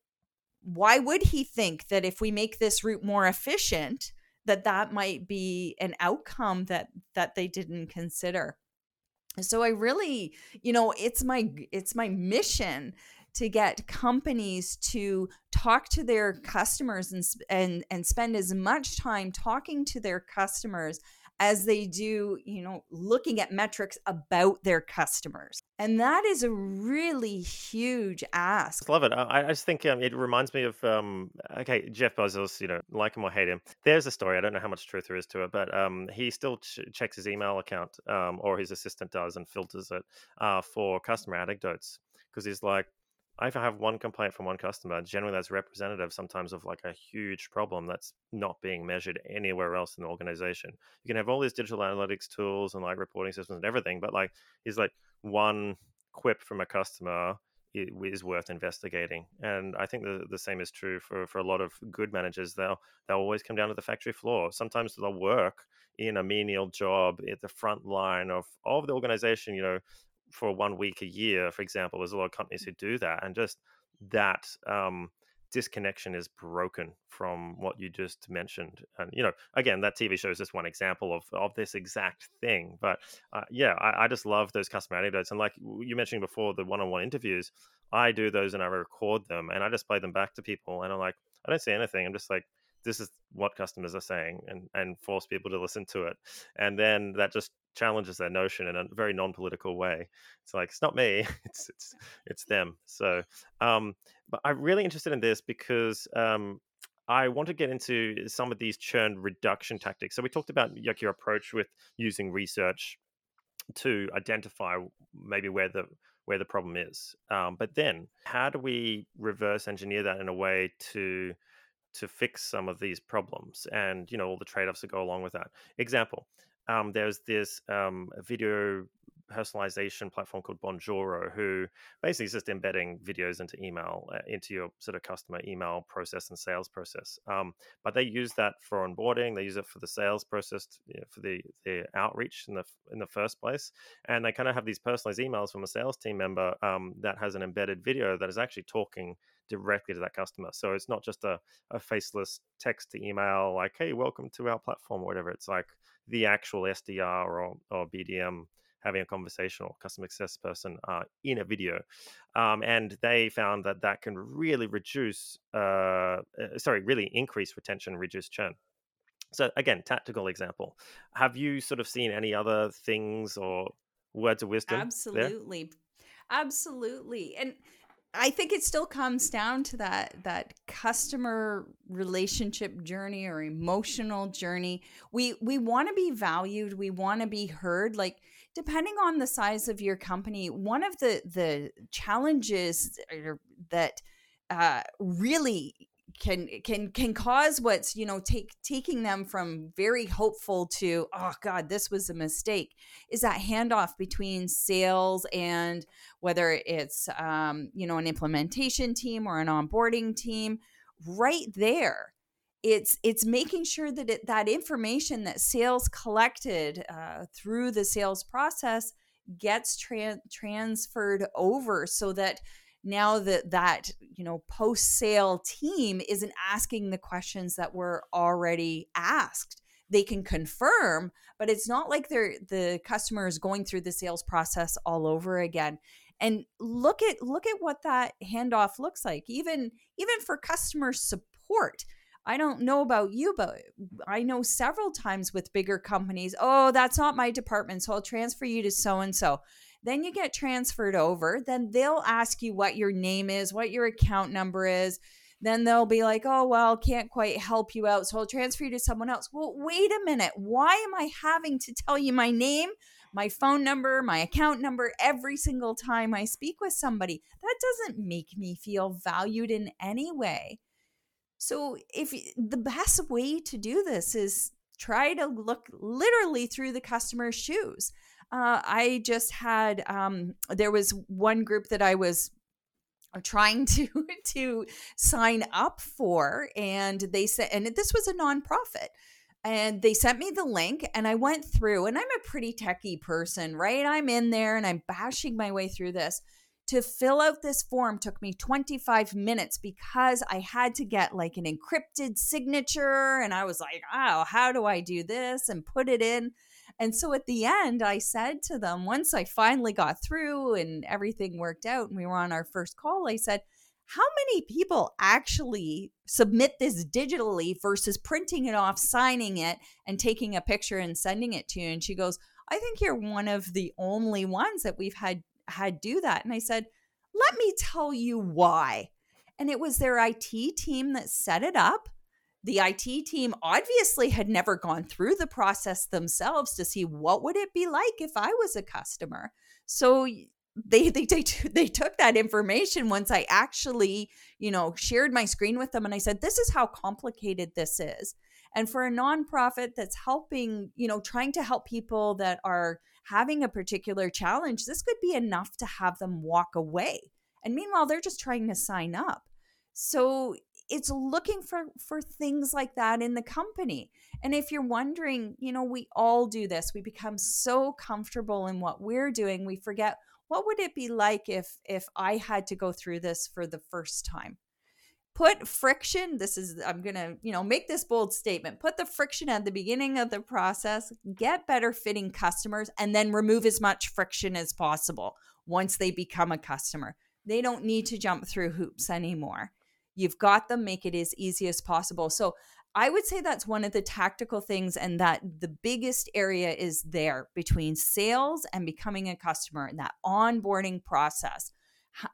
why would he think that if we make this route more efficient that that might be an outcome that that they didn't consider. So i really you know it's my it's my mission to get companies to talk to their customers and and and spend as much time talking to their customers as they do, you know, looking at metrics about their customers. And that is a really huge ask. Love it. I, I just think um, it reminds me of, um, okay, Jeff Bezos, you know, like him or hate him. There's a story. I don't know how much truth there is to it, but um, he still ch- checks his email account um, or his assistant does and filters it uh, for customer anecdotes because he's like, I have one complaint from one customer, generally that's representative sometimes of like a huge problem that's not being measured anywhere else in the organization. You can have all these digital analytics tools and like reporting systems and everything, but like is like one quip from a customer is worth investigating. And I think the, the same is true for, for a lot of good managers. They'll they'll always come down to the factory floor. Sometimes they'll work in a menial job at the front line of, of the organization, you know, for one week a year, for example. There's a lot of companies who do that, and just that um, disconnection is broken from what you just mentioned. And you know, again, that TV show is just one example of of this exact thing. But uh, yeah, I, I, just love those customer anecdotes, and like you mentioned before, the one-on-one interviews. I do those and I record them, and I just play them back to people, and I'm like, I don't see anything. I'm just like, this is what customers are saying and and force people to listen to it and then that just challenges their notion in a very non-political way it's like it's not me [LAUGHS] it's it's it's them so um but i'm really interested in this because um I want to get into some of these churn reduction tactics. So we talked about like your approach with using research to identify maybe where the where the problem is. Um, but then, how do we reverse engineer that in a way to to fix some of these problems and you know all the trade-offs that go along with that example um, there's this um, video personalization platform called Bonjoro, who basically is just embedding videos into email, uh, into your sort of customer email process and sales process. Um, but they use that for onboarding. They use it for the sales process, you know, for the the outreach in the in the first place. And they kind of have these personalized emails from a sales team member um, that has an embedded video that is actually talking directly to that customer. So it's not just a, a faceless text to email like, "Hey, welcome to our platform" or whatever. It's like the actual SDR or, or BDM having a conversational customer success person uh, in a video. Um, and they found that that can really reduce, uh, uh, sorry, really increase retention, reduce churn. So again, tactical example. Have you sort of seen any other things or words of wisdom? Absolutely. There? Absolutely. And I think it still comes down to that that customer relationship journey or emotional journey. We we want to be valued, we want to be heard like depending on the size of your company, one of the the challenges that uh, really can can can cause what's you know take taking them from very hopeful to oh god this was a mistake is that handoff between sales and whether it's um, you know an implementation team or an onboarding team right there. It's it's making sure that it, that information that sales collected uh, through the sales process gets tra- transferred over so that now that that you know post sale team isn't asking the questions that were already asked they can confirm but it's not like they're the customer is going through the sales process all over again and look at look at what that handoff looks like even even for customer support I don't know about you, but I know several times with bigger companies, oh, that's not my department. So I'll transfer you to so and so. Then you get transferred over. Then they'll ask you what your name is, what your account number is. Then they'll be like, oh, well, can't quite help you out. So I'll transfer you to someone else. Well, wait a minute. Why am I having to tell you my name, my phone number, my account number every single time I speak with somebody? That doesn't make me feel valued in any way. So, if the best way to do this is try to look literally through the customer's shoes. Uh, I just had um, there was one group that I was trying [LAUGHS] to to sign up for, and they said, and this was a nonprofit. And they sent me the link, and I went through. And I'm a pretty techy person, right? I'm in there and I'm bashing my way through this to fill out this form took me 25 minutes because I had to get like an encrypted signature. And I was like, oh, how do I do this? And put it in. And so at the end, I said to them, once I finally got through and everything worked out and we were on our first call, I said, how many people actually submit this digitally versus printing it off, signing it, and taking a picture and sending it to you? And she goes, I think you're one of the only ones that we've had had do that. And I said, let me tell you why. And it was their IT team that set it up the IT team obviously had never gone through the process themselves to see what would it be like if I was a customer. So they they they, they took that information once I actually, you know, shared my screen with them and I said this is how complicated this is. And for a nonprofit that's helping, you know, trying to help people that are having a particular challenge, this could be enough to have them walk away. And meanwhile, they're just trying to sign up. So it's looking for for things like that in the company. And if you're wondering you know we all do this. We become so comfortable in what we're doing we forget what would it be like if if i had to go through this for the first time. Put friction this is i'm gonna you know make this bold statement put the friction at the beginning of the process get better fitting customers and then remove as much friction as possible once they become a customer. They don't need to jump through hoops anymore You've got them, make it as easy as possible. So I would say that's one of the tactical things, and that the biggest area is there between sales and becoming a customer and that onboarding process.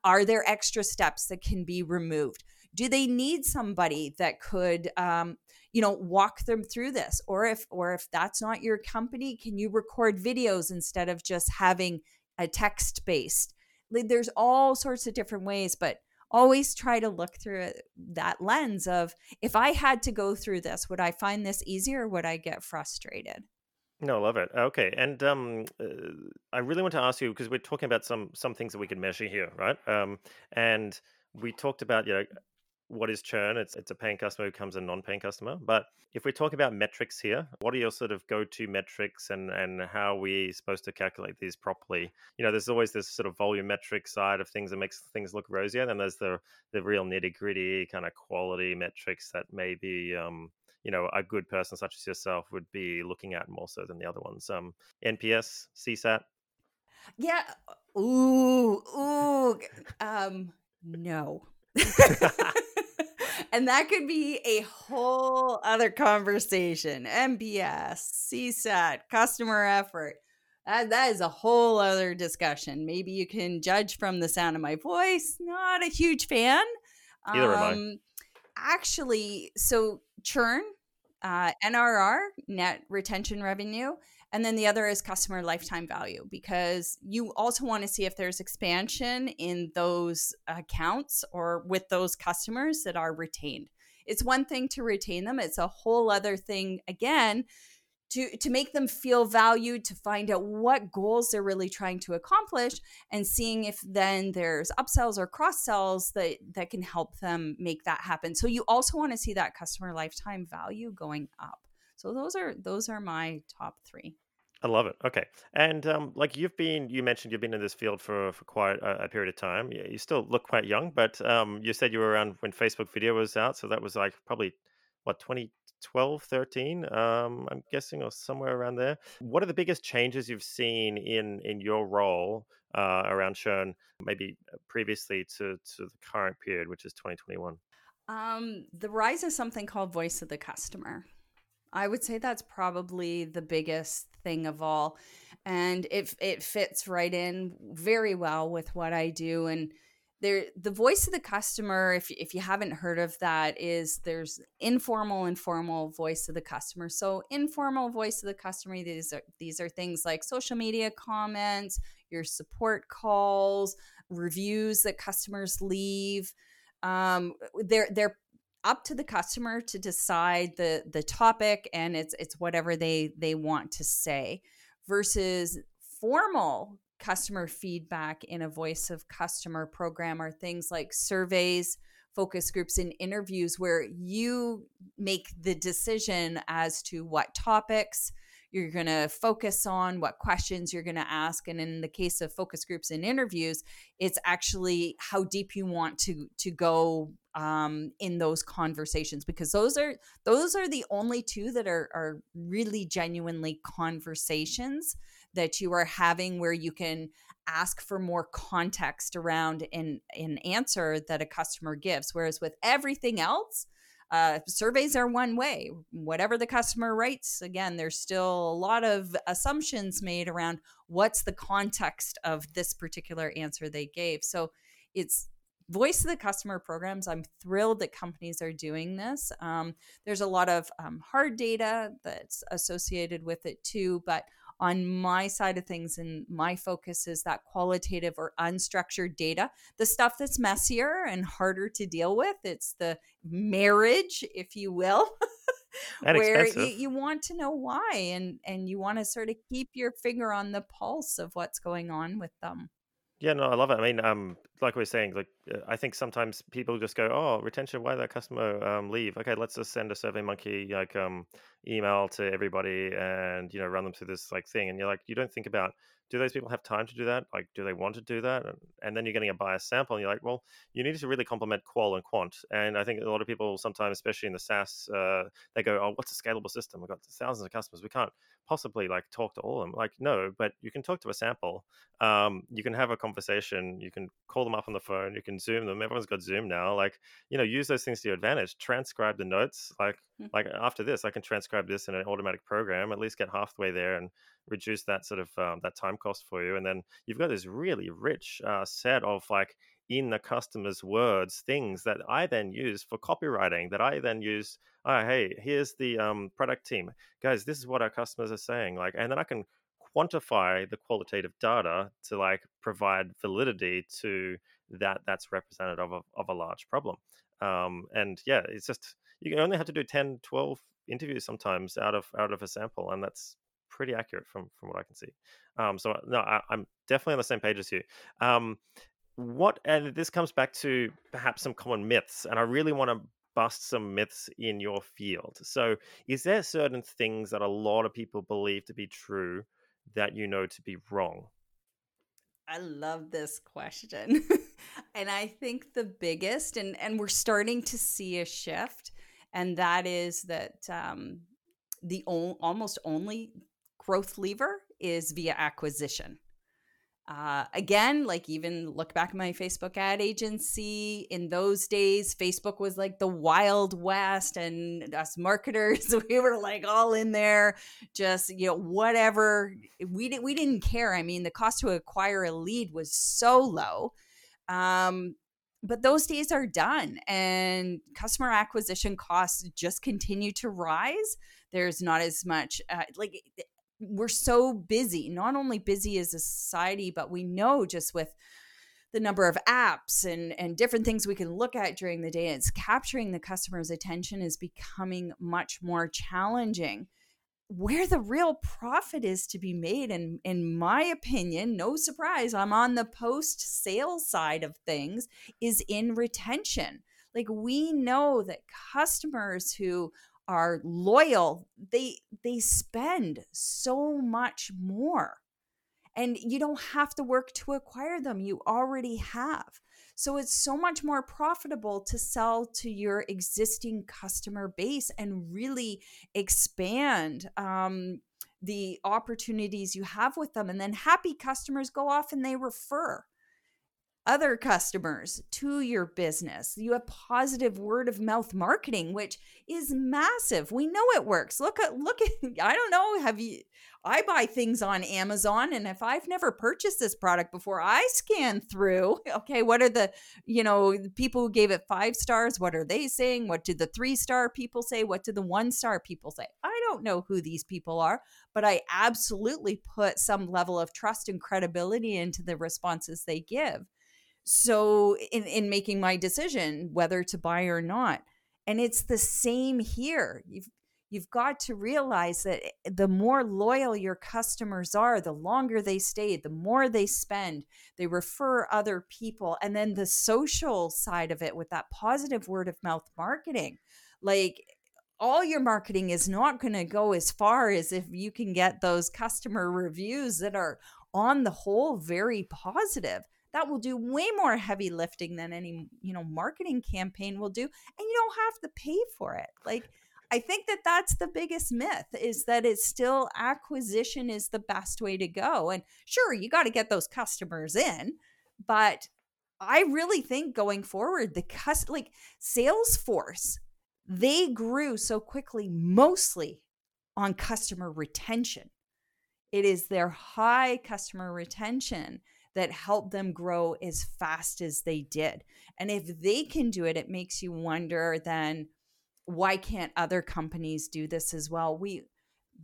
Are there extra steps that can be removed? Do they need somebody that could, um, you know, walk them through this? Or if, or if that's not your company, can you record videos instead of just having a text based? There's all sorts of different ways, but always try to look through that lens of if I had to go through this, would I find this easier or would I get frustrated? No, I love it. Okay, and um, uh, I really want to ask you because we're talking about some some things that we can measure here, right? Um, and we talked about you know what is churn? It's it's a paying customer who becomes a non-paying customer. But if we talk about metrics here, what are your sort of go-to metrics and and how are we supposed to calculate these properly? You know, there's always this sort of volumetric side of things that makes things look rosier. Then there's the the real nitty-gritty kind of quality metrics that maybe um, you know a good person such as yourself would be looking at more so than the other ones. Um, NPS, CSAT. Yeah. Ooh. Ooh. Um. No. [LAUGHS] [LAUGHS] and that could be a whole other conversation. NPS, CSAT, customer effort. That, that is a whole other discussion. Maybe you can judge from the sound of my voice. Not a huge fan. Either um, am I. Um, actually, so churn, uh, NRR, net retention revenue, and then the other is customer lifetime value because you also want to see if there's expansion in those accounts or with those customers that are retained. It's one thing to retain them, it's a whole other thing again to to make them feel valued to find out what goals they're really trying to accomplish and seeing if then there's upsells or cross sells that that can help them make that happen. So you also want to see that customer lifetime value going up. So those are those are my top 3 I love it. Okay, and um, like you've been, you mentioned you've been in this field for for quite a, a period of time. You, you still look quite young, but um, you said you were around when Facebook Video was out, so that was like probably what 2012, 13. Um, I'm guessing, or somewhere around there. What are the biggest changes you've seen in in your role uh, around churn, maybe uh, previously to to the current period, which is 2021? Um, the rise of something called voice of the customer. I would say that's probably the biggest thing of all. And it, it fits right in very well with what I do. And there, the voice of the customer, if, if you haven't heard of that, is there's informal and formal voice of the customer. So informal voice of the customer, these are these are things like social media comments, your support calls, reviews that customers leave. Um, they're they're up to the customer to decide the the topic and it's it's whatever they they want to say versus formal customer feedback in a voice of customer program are things like surveys focus groups and interviews where you make the decision as to what topics you're going to focus on, what questions you're going to ask, and in the case of focus groups and interviews, it's actually how deep you want to to go um, in those conversations because those are those are the only two that are are really genuinely conversations that you are having where you can ask for more context around an an answer that a customer gives. Whereas with everything else uh, surveys are one way. Whatever the customer writes, again, there's still a lot of assumptions made around what's the context of this particular answer they gave. So it's voice of the customer programs i'm thrilled that companies are doing this um, there's a lot of um, hard data that's associated with it too but on my side of things and my focus is that qualitative or unstructured data. The stuff that's messier and harder to deal with it's the marriage if you will [LAUGHS] where you, you, want to know why and and you want to sort of keep your finger on the pulse of what's going on with them yeah, no, I love it. I mean, um, like we are saying, like uh, I think sometimes people just go, "Oh, retention. Why did that customer um, leave? Okay, let's just send a Survey Monkey like um, email to everybody and you know run them through this like thing." And you're like, you don't think about do those people have time to do that? Like, do they want to do that? And, and then you're getting a biased sample, and you're like, well, you need to really complement qual and quant. And I think a lot of people sometimes, especially in the SaaS, uh, they go, oh, what's a scalable system? We've got thousands of customers. We can't possibly like talk to all of them. Like, no, but you can talk to a sample. Um, you can have a conversation. You can call them up on the phone. You can Zoom them. Everyone's got Zoom now. Like, you know, use those things to your advantage. Transcribe the notes. Like, mm-hmm. like after this, I can transcribe this in an automatic program. At least get halfway there and reduce that sort of um, that time cost for you and then you've got this really rich uh, set of like in the customer's words things that i then use for copywriting that i then use oh hey here's the um, product team. Guys this is what our customers are saying like and then i can quantify the qualitative data to like provide validity to that that's representative of, of a large problem. Um, and yeah it's just you only have to do 10 12 interviews sometimes out of out of a sample and that's pretty accurate from from what I can see. Um, so no, I, am definitely on the same page as you. Um, what and this comes back to perhaps some common myths, and I really want to bust some myths in your field. So, is there certain things that a lot of people believe to be true that you know to be wrong? I love this question. [LAUGHS] and I think the biggest, and, and we're starting to see a shift, and that is that um, the o- almost only growth lever is via acquisition. Uh, again, like even look back at my Facebook ad agency. In those days, Facebook was like the wild west, and us marketers, [LAUGHS] we were like all in there, just you know whatever. We didn't we didn't care. I mean, the cost to acquire a lead was so low. Um, but those days are done, and customer acquisition costs just continue to rise. There's not as much uh, like we're so busy, not only busy as a society, but we know just with the number of apps and and different things we can look at during the day it's capturing the customer's attention is becoming much more challenging. Where the real profit is to be made and in my opinion no surprise i'm on the post sales side of things is in retention. Like we know that customers who are loyal they they spend so much more and you don't have to work to acquire them you already have. So it's so much more profitable to sell to your existing customer base and really expand um, the opportunities you have with them and then happy customers go off and they refer other customers to your business. You have positive word of mouth marketing, which is massive. We know it works. Look at look at [LAUGHS] I don't know, have you I buy things on Amazon and if I've never purchased this product before, I scan through, [LAUGHS] okay, what are the, you know, people who gave it 5 stars, what are they saying? What did the 3-star people say? What did the 1-star people say? I don't know who these people are, but I absolutely put some level of trust and credibility into the responses they give so in in making my decision whether to buy or not and it's the same here. You've you've got to realize that eh, the more loyal your customers are the longer they stay the more they spend they refer other people and then the social side of it with that positive word of mouth marketing like all your marketing is not going to go as far as if you can get those customer reviews that are on the whole very positive that will do way more heavy lifting than any you know marketing campaign will do and you don't have to pay for it. Like i think that that's the biggest myth is that it's still acquisition is the best way to go and sure you got to get those customers in but i really think going forward the cus like salesforce they grew so quickly mostly on customer retention. It is their high customer retention that helped them grow as fast as they did. And if they can do it, it makes you wonder then why can't other companies do this as well? We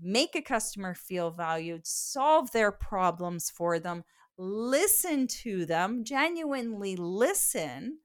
make a customer feel valued, solve their problems for them, listen to them, genuinely listen,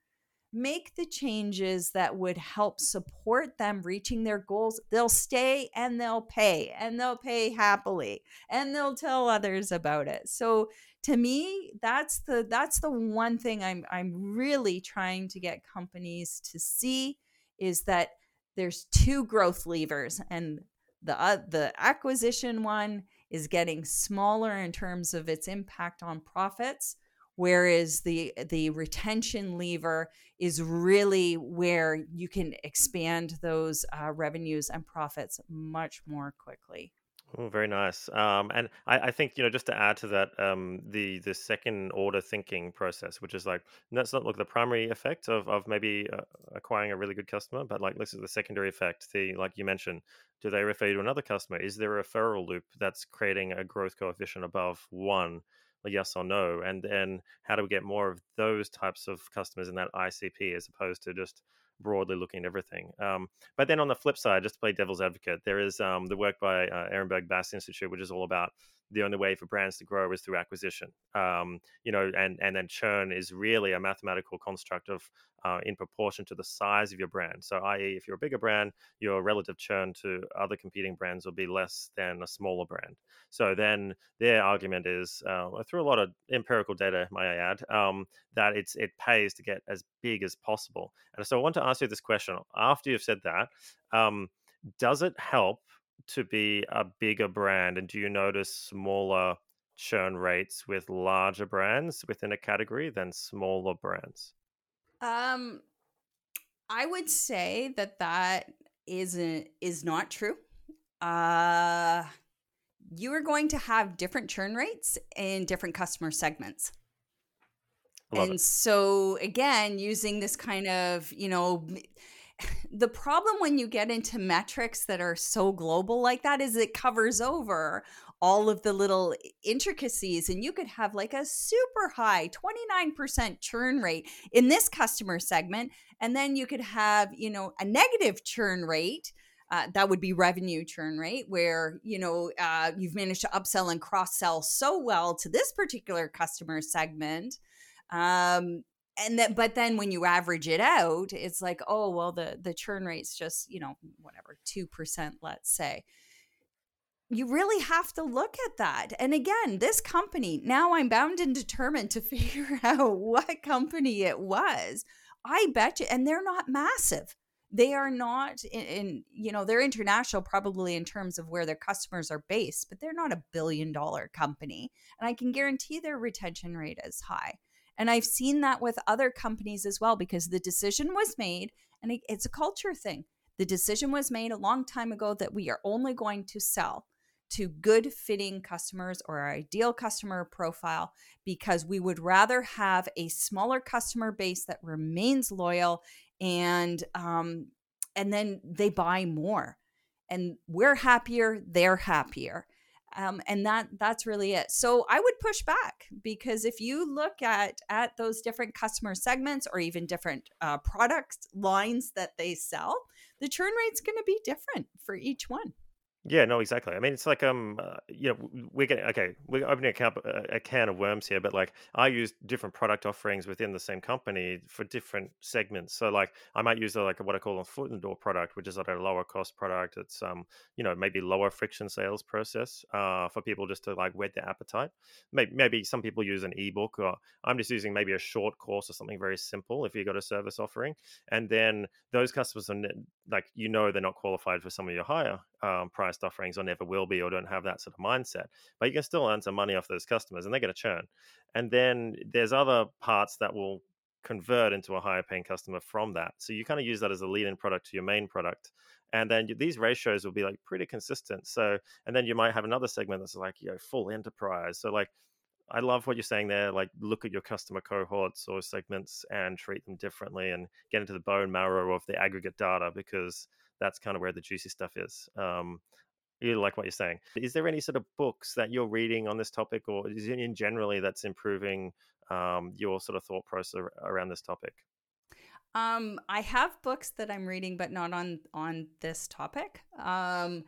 make the changes that would help support them reaching their goals. They'll stay and they'll pay and they'll pay happily and they'll tell others about it. So to me that's the that's the one thing i'm i'm really trying to get companies to see is that there's two growth levers and the uh, the acquisition one is getting smaller in terms of its impact on profits whereas the the retention lever is really where you can expand those uh, revenues and profits much more quickly Oh, very nice. Um, and I, I think you know just to add to that, um, the the second order thinking process, which is like that's not like the primary effect of of maybe uh, acquiring a really good customer, but like this is the secondary effect. The like you mentioned, do they refer you to another customer? Is there a referral loop that's creating a growth coefficient above one? Yes or no, and then how do we get more of those types of customers in that ICP as opposed to just broadly looking at everything. Um, but then on the flip side, just to play devil's advocate, there is um, the work by uh, Ehrenberg Bass Institute, which is all about the only way for brands to grow is through acquisition. Um, you know, and and then churn is really a mathematical construct of uh, in proportion to the size of your brand. So, i.e., if you're a bigger brand, your relative churn to other competing brands will be less than a smaller brand. So then their argument is, uh, through a lot of empirical data, may I add, um, that it's it pays to get as big as possible. And so I want to ask you this question: After you've said that, um, does it help to be a bigger brand? And do you notice smaller churn rates with larger brands within a category than smaller brands? Um, I would say that that isn't is not true. Uh, you are going to have different churn rates in different customer segments. and it. so again, using this kind of, you know, the problem when you get into metrics that are so global like that is it covers over all of the little intricacies and you could have like a super high 29% churn rate in this customer segment and then you could have you know a negative churn rate uh, that would be revenue churn rate where you know uh, you've managed to upsell and cross sell so well to this particular customer segment um, and that but then when you average it out it's like oh well the the churn rate's just you know whatever 2% let's say. You really have to look at that and again this company now i'm bound and determined to [LAUGHS] figure out what company it was. I bet you and they're not massive. They are not in, in, you know they're international probably in terms of where their customers are based but they're not a billion dollar company and i can guarantee their retention rate is high and I've seen that with other companies as well because the decision was made, and it's a culture thing. The decision was made a long time ago that we are only going to sell to good fitting customers or our ideal customer profile because we would rather have a smaller customer base that remains loyal and um, and then they buy more and we're happier they're happier um, and that that's really it. So i would push back because if you look at at those different customer segments or even different uh, product lines that they sell the churn rate's going to be different for each one yeah, no, exactly. I mean, it's like um, uh, you know, we're getting okay. We're opening a, can, a can of worms here, but like I use different product offerings within the same company for different segments. So like I might use a, like what I call a foot in the door product, which is like a lower cost product. It's um, you know, maybe lower friction sales process uh, for people just to like whet their appetite. Maybe maybe some people use an ebook, or I'm just using maybe a short course or something very simple. If you got a service offering, and then those customers are like you know they're not qualified for some of your higher um, priced offerings or never will be or don't have that sort of mindset. But you can still earn some money off those customers and they're going to churn. And then there's other parts that will convert into a higher paying customer from that. So you kind of use that as a lead in product to your main product. And then these ratios will be like pretty consistent. So, and then you might have another segment that's like, you know, full enterprise. So, like, I love what you're saying there. Like, look at your customer cohorts or segments and treat them differently and get into the bone marrow of the aggregate data because that's kind of where the juicy stuff is. Um, you like what you're saying. Is there any sort of books that you're reading on this topic, or is it in generally that's improving um, your sort of thought process around this topic? Um, I have books that I'm reading, but not on on this topic. Um,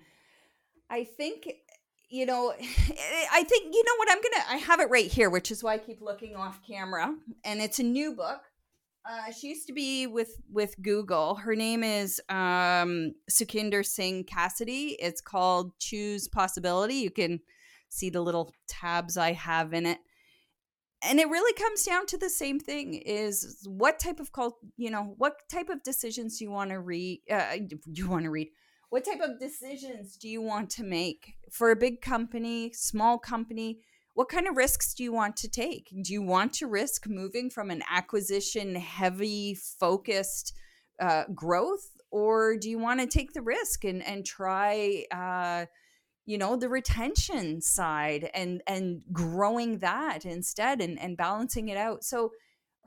I think you know, [SIGHS] I think you know what I'm gonna. I have it right here, which is why I keep looking off camera, and it's a new book. Uh, she used to be with with Google. Her name is um, Sukhinder Singh Cassidy. It's called Choose Possibility. You can see the little tabs I have in it, and it really comes down to the same thing: is what type of cult, you know, what type of decisions you want to read? Uh, you want to read? What type of decisions do you want to make for a big company, small company? What kind of risks do you want to take? Do you want to risk moving from an acquisition heavy focused uh, growth, or do you want to take the risk and and try? Uh, you know the retention side and and growing that instead and and balancing it out so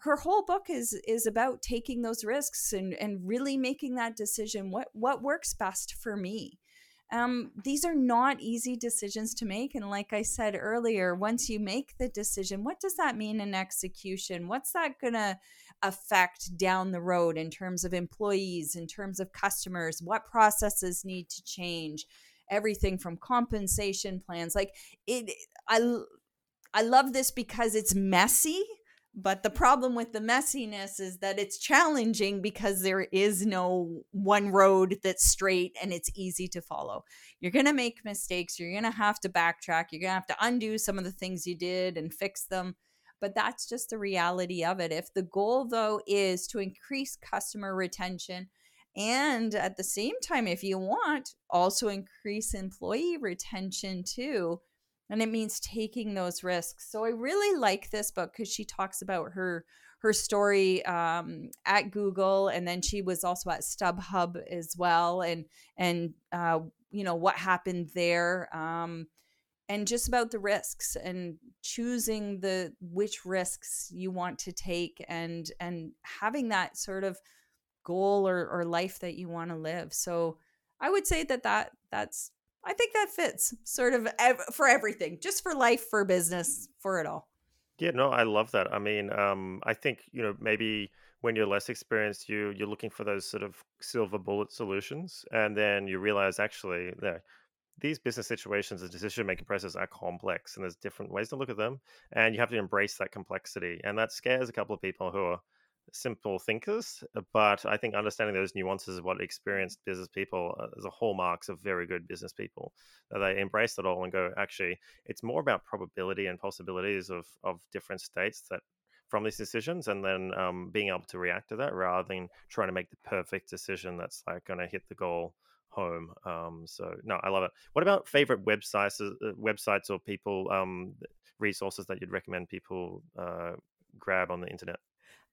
her whole book is is about taking those risks and and really making that decision what what works best for me um, these are not easy decisions to make. And like I said earlier, once you make the decision, what does that mean in execution? What's that going to affect down the road in terms of employees, in terms of customers? What processes need to change? Everything from compensation plans. Like it, I, I love this because it's messy but the problem with the messiness is that it's challenging because there is no one road that's straight and it's easy to follow. You're going to make mistakes. You're going to have to backtrack. You're going to have to undo some of the things you did and fix them. But that's just the reality of it. If the goal, though, is to increase customer retention, and at the same time, if you want, also increase employee retention too, and it means taking those risks. So I really like this book because she talks about her her story um, at Google, and then she was also at StubHub as well, and and uh, you know what happened there, um, and just about the risks and choosing the which risks you want to take, and and having that sort of goal or, or life that you want to live. So I would say that that that's I think that fits sort of ev- for everything, just for life, for business, for it all. Yeah, no, I love that. I mean, um, I think you know maybe when you're less experienced, you you're looking for those sort of silver bullet solutions, and then you realize actually that these business situations and decision making processes are complex, and there's different ways to look at them, and you have to embrace that complexity, and that scares a couple of people who are simple thinkers, uh, but I think understanding those nuances is what experienced business people uh, as a hallmarks of very good business people. They embrace it all and go, actually, it's more about probability and possibilities of of different states that from these decisions, and then um, being able to react to that rather than trying to make the perfect decision that's like going to hit the goal home. Um, so no, I love it. What about favorite websites, uh, websites or people um, resources that you'd recommend people uh, grab on the internet?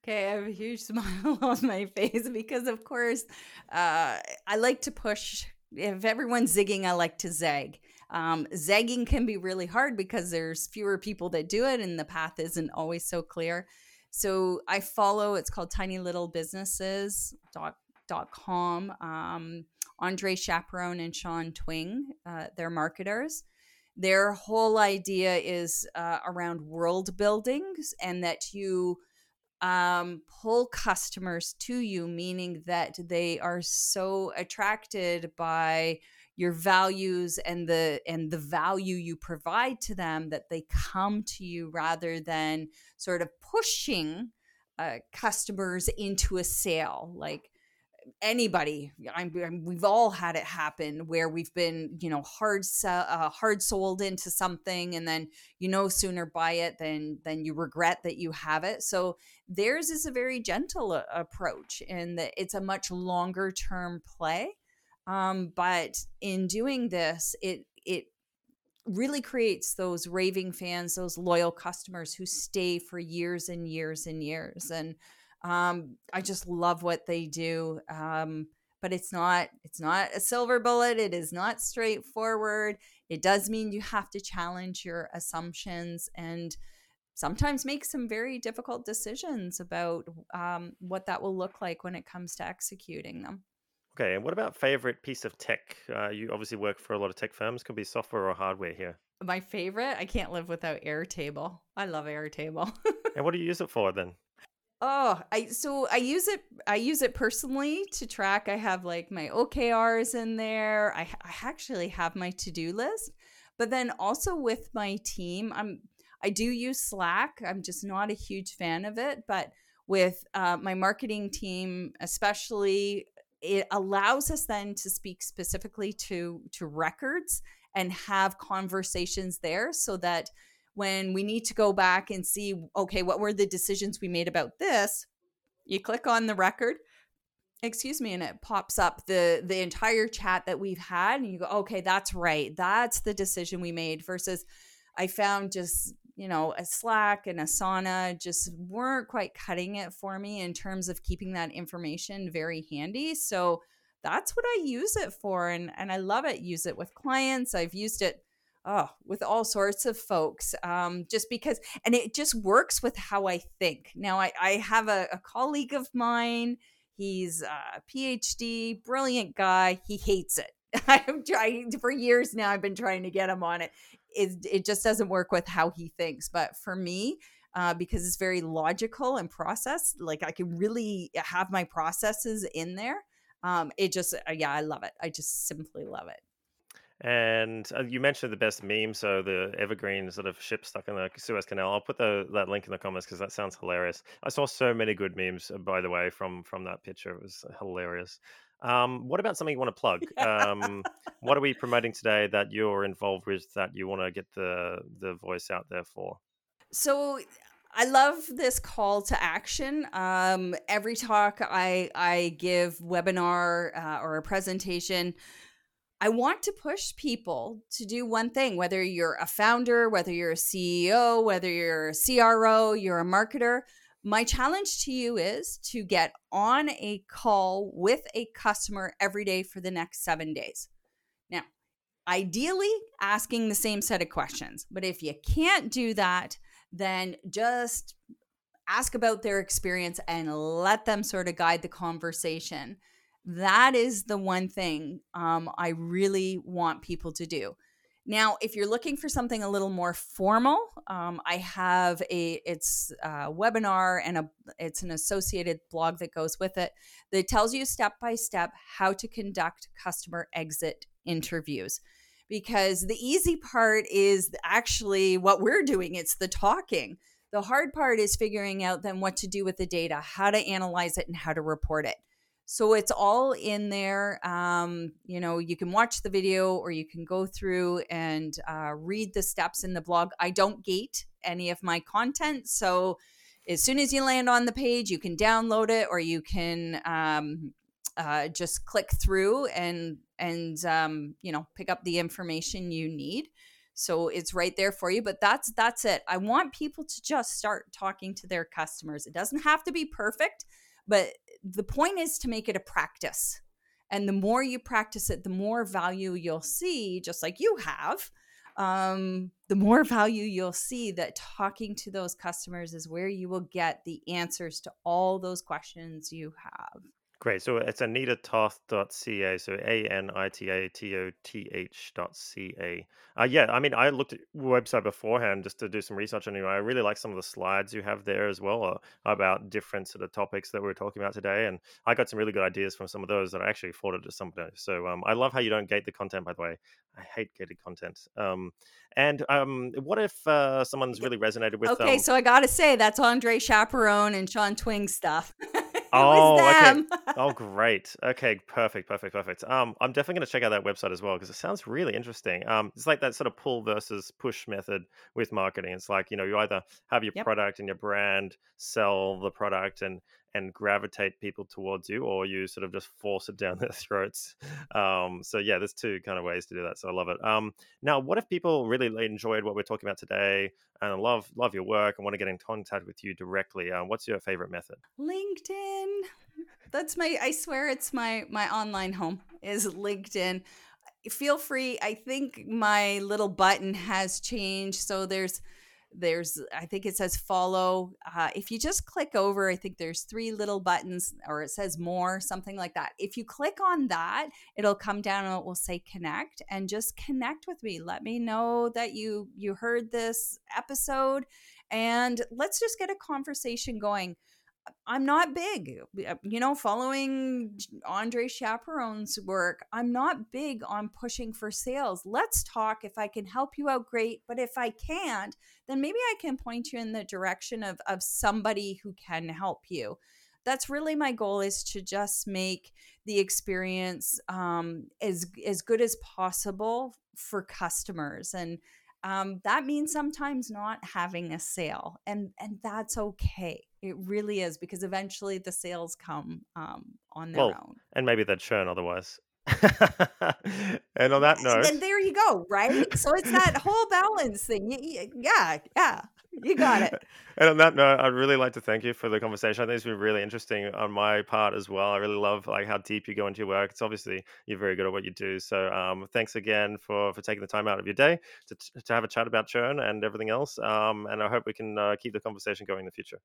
Okay, I have a huge [LAUGHS] smile on my face because, of course, uh, I like to push. If everyone's zigging, I like to zag. Um, zagging can be really hard because there's fewer people that do it and the path isn't always so clear. So I follow, it's called Tiny Little Businesses dot, com. Um, Andre Chaperon and Shawn Twing, uh, they're marketers. Their whole idea is uh, around world buildings and that you um, pull customers to you, meaning that they are so attracted by your values and the and the value you provide to them that they come to you rather than sort of pushing uh, customers into a sale. Like anybody I'm, I'm, we've all had it happen where we've been you know hard uh, hard sold into something and then you know sooner buy it than than you regret that you have it. So theirs is a very gentle uh, approach and that it's a much longer term play um, but in doing this it it really creates those raving fans those loyal customers who stay for years and years and years. And um, I just love what they do. Um, but it's not it's not a silver bullet. It is not straightforward. It does mean you have to challenge your assumptions and sometimes make some very difficult decisions about um, what that will look like when it comes to executing them. Okay, and what about favorite piece of tech? Uh, you obviously work for a lot of tech firms. Could be software or hardware here. My favorite, I can't live without Airtable. I love Airtable. and what do you use it for then? Oh, I so I use it I use it personally to track. I have like my OKRs in there. I, I actually have my to-do list. But then also with my team, I'm I do use Slack. I'm just not a huge fan of it, but with uh, my marketing team, especially, it allows us then to speak specifically to to records and have conversations there, so that when we need to go back and see, okay, what were the decisions we made about this? You click on the record, excuse me, and it pops up the the entire chat that we've had, and you go, okay, that's right, that's the decision we made. Versus, I found just you know a Slack and Asana just weren't quite cutting it for me in terms of keeping that information very handy. So that's what I use it for, and and I love it. Use it with clients. I've used it oh, with all sorts of folks, um, just because, and it just works with how I think. Now, I, I have a, a colleague of mine. He's a PhD, brilliant guy. He hates it. [LAUGHS] I'm trying for years now. I've been trying to get him on it. It, it just doesn't work with how he thinks. But for me, uh, because it's very logical and processed, like I can really have my processes in there. Um, it just, uh, yeah, I love it. I just simply love it. And uh, you mentioned the best meme, so the evergreen sort of ship stuck in the Suez Canal. I'll put the, that link in the comments because that sounds hilarious. I saw so many good memes, uh, by the way, from from that picture. It was hilarious. Um, what about something you want to plug? [LAUGHS] Um, what are we promoting today that you're involved with that you want to get the the voice out there for? So I love this call to action. Um, every talk I I give, webinar uh, or a presentation I want to push people to do one thing, whether you're a founder, whether you're a CEO, whether you're a CRO, you're a marketer. My challenge to you is to get on a call with a customer every day for the next seven days. Now, ideally, asking the same set of questions. But if you can't do that, then just ask about their experience and let them sort of guide the conversation that is the one thing um, I really want people to do. Now, if you're looking for something a little more formal, um, I have a it's a webinar and a it's an associated blog that goes with it that tells you step by step how to conduct customer exit interviews. Because the easy part is actually what we're doing; it's the talking. The hard part is figuring out then what to do with the data, how to analyze it, and how to report it. So it's all in there. Um, you know, you can watch the video or you can go through and uh, read the steps in the blog. I don't gate any of my content. So as soon as you land on the page, you can download it or you can um, uh, just click through and and um, you know pick up the information you need. So it's right there for you. But that's that's it. I want people to just start talking to their customers. It doesn't have to be perfect, but the point is to make it a practice And the more you practice it, the more value you'll see, just like you have. Um, the more [LAUGHS] value you'll see that talking to those customers is where you will get the answers to all those questions you have. Great. So it's anitatoth.ca. So A N I T A T O T H dot C A. Uh, yeah, I mean, I looked at your website beforehand just to do some research on you. I really like some of the slides you have there as well uh, about different sort of topics that we are talking about today. And I got some really good ideas from some of those that I actually forwarded to somebody. So um, I love how you don't gate the content, by the way. I hate gated content. Um, and um, what if uh, someone's really resonated with Okay, um, so I got to say, that's Andre Chaperon and Shawn Twing stuff. [LAUGHS] [LAUGHS] Oh, okay. [LAUGHS] oh, great. Okay, perfect, perfect, perfect. Um, I'm definitely going to check out that website as well because it sounds really interesting. Um, it's like that sort of pull versus push method with marketing. It's like you know you either have your Yep. product and your brand, sell the product, and and gravitate people towards you, or you sort of just force it down [LAUGHS] their throats. Um, so yeah, there's two kind of ways to do that. So I love it. Um, now, what if people really enjoyed what we're talking about today and love love your work and want to get in contact with you directly? Um, what's your favorite method? LinkedIn. That's my I swear it's my my online home is LinkedIn. Feel free. I think my little button has changed so there's there's I think it says follow. Uh, if you just click over, I think there's three little buttons or it says more, something like that. If you click on that, it'll come down and it will say connect and just connect with me. Let me know that you you heard this episode and let's just get a conversation going. I'm not big, uh, you know, following Andre Chaperon's work. I'm not big on pushing for sales. Let's talk. If I can help you out, great. But if I can't, then maybe I can point you in the direction of, of somebody who can help you. That's really my goal is to just make the experience um, as as good as possible for customers and um, that means sometimes not having a sale and and that's okay. It really is because eventually the sales come um, on their Well, own. and maybe they'd churn otherwise. [LAUGHS] and on that note, and there you go right? So it's that whole balance thing. Yeah yeah you got it [LAUGHS] and on that note, I'd really like to thank you for the conversation. I think it's been really interesting on my part as well. I really love like how deep you go into your work. It's obviously you're very good at what you do. So um, thanks again for for taking the time out of your day to to have a chat about churn and everything else. Um, and I hope we can uh, keep the conversation going in the future.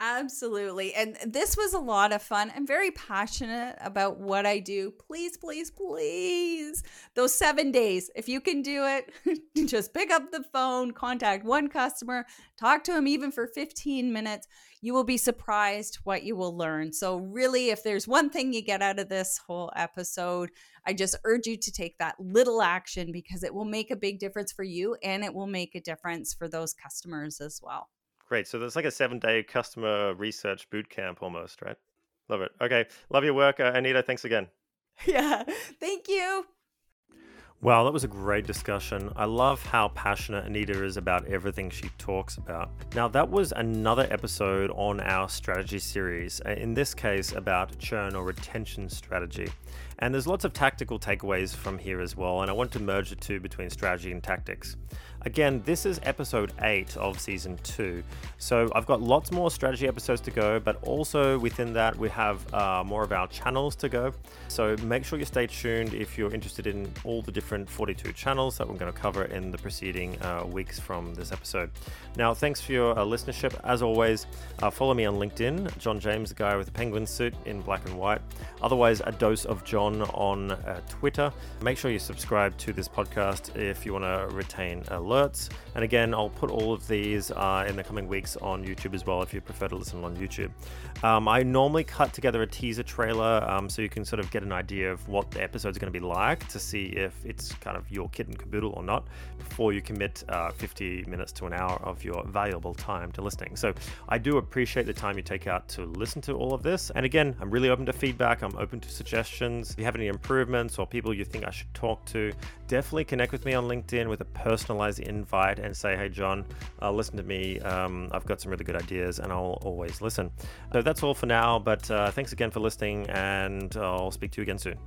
Absolutely. And this was a lot of fun. I'm very passionate about what I do. Please, please, please. Those seven days, if you can do it, [LAUGHS] just pick up the phone, contact one customer, talk to him even for 15 minutes. You will be surprised what you will learn. So, really, if there's one thing you get out of this whole episode, I just urge you to take that little action because it will make a big difference for you and it will make a difference for those customers as well. Great. So there's like a seven day customer research boot camp almost, right? Love it. Okay. Love your work. Uh, Anita, thanks again. [LAUGHS] Yeah. Thank you. Wow, that was a great discussion. I love how passionate Anita is about everything she talks about. Now, that was another episode on our strategy series, uh, in this case, about churn or retention strategy. And there's lots of tactical takeaways from here as well, and I want to merge the two between strategy and tactics. Again, this is episode 8 of season 2. So I've got lots more strategy episodes to go, but also within that, we have uh, more of our channels to go. So make sure you stay tuned if you're interested in all the different 42 channels that we're going to cover in the preceding uh, weeks from this episode. Now, thanks for your uh, listenership. As always, uh, follow me on LinkedIn, John James, the guy with the penguin suit in black and white. Otherwise, a dose of On uh, Twitter. Make sure you subscribe to this podcast if you want to retain alerts. And again, I'll put all of these uh, in the coming weeks on YouTube as well if you prefer to listen on YouTube. Um, I normally cut together a teaser trailer um, so you can sort of get an idea of what the episode's going to be like to see if it's kind of your kit and caboodle or not before you commit uh, 50 minutes to an hour of your valuable time to listening. So I do appreciate the time you take out to listen to all of this. And again, I'm really open to feedback. I'm open to suggestions. If you have any improvements or people you think I should talk to, definitely connect with me on LinkedIn with a personalized invite and say, hey, John, uh, listen to me. Um, I've got some really good ideas and I'll always listen. So that's all for now, but uh, thanks again for listening and I'll speak to you again soon.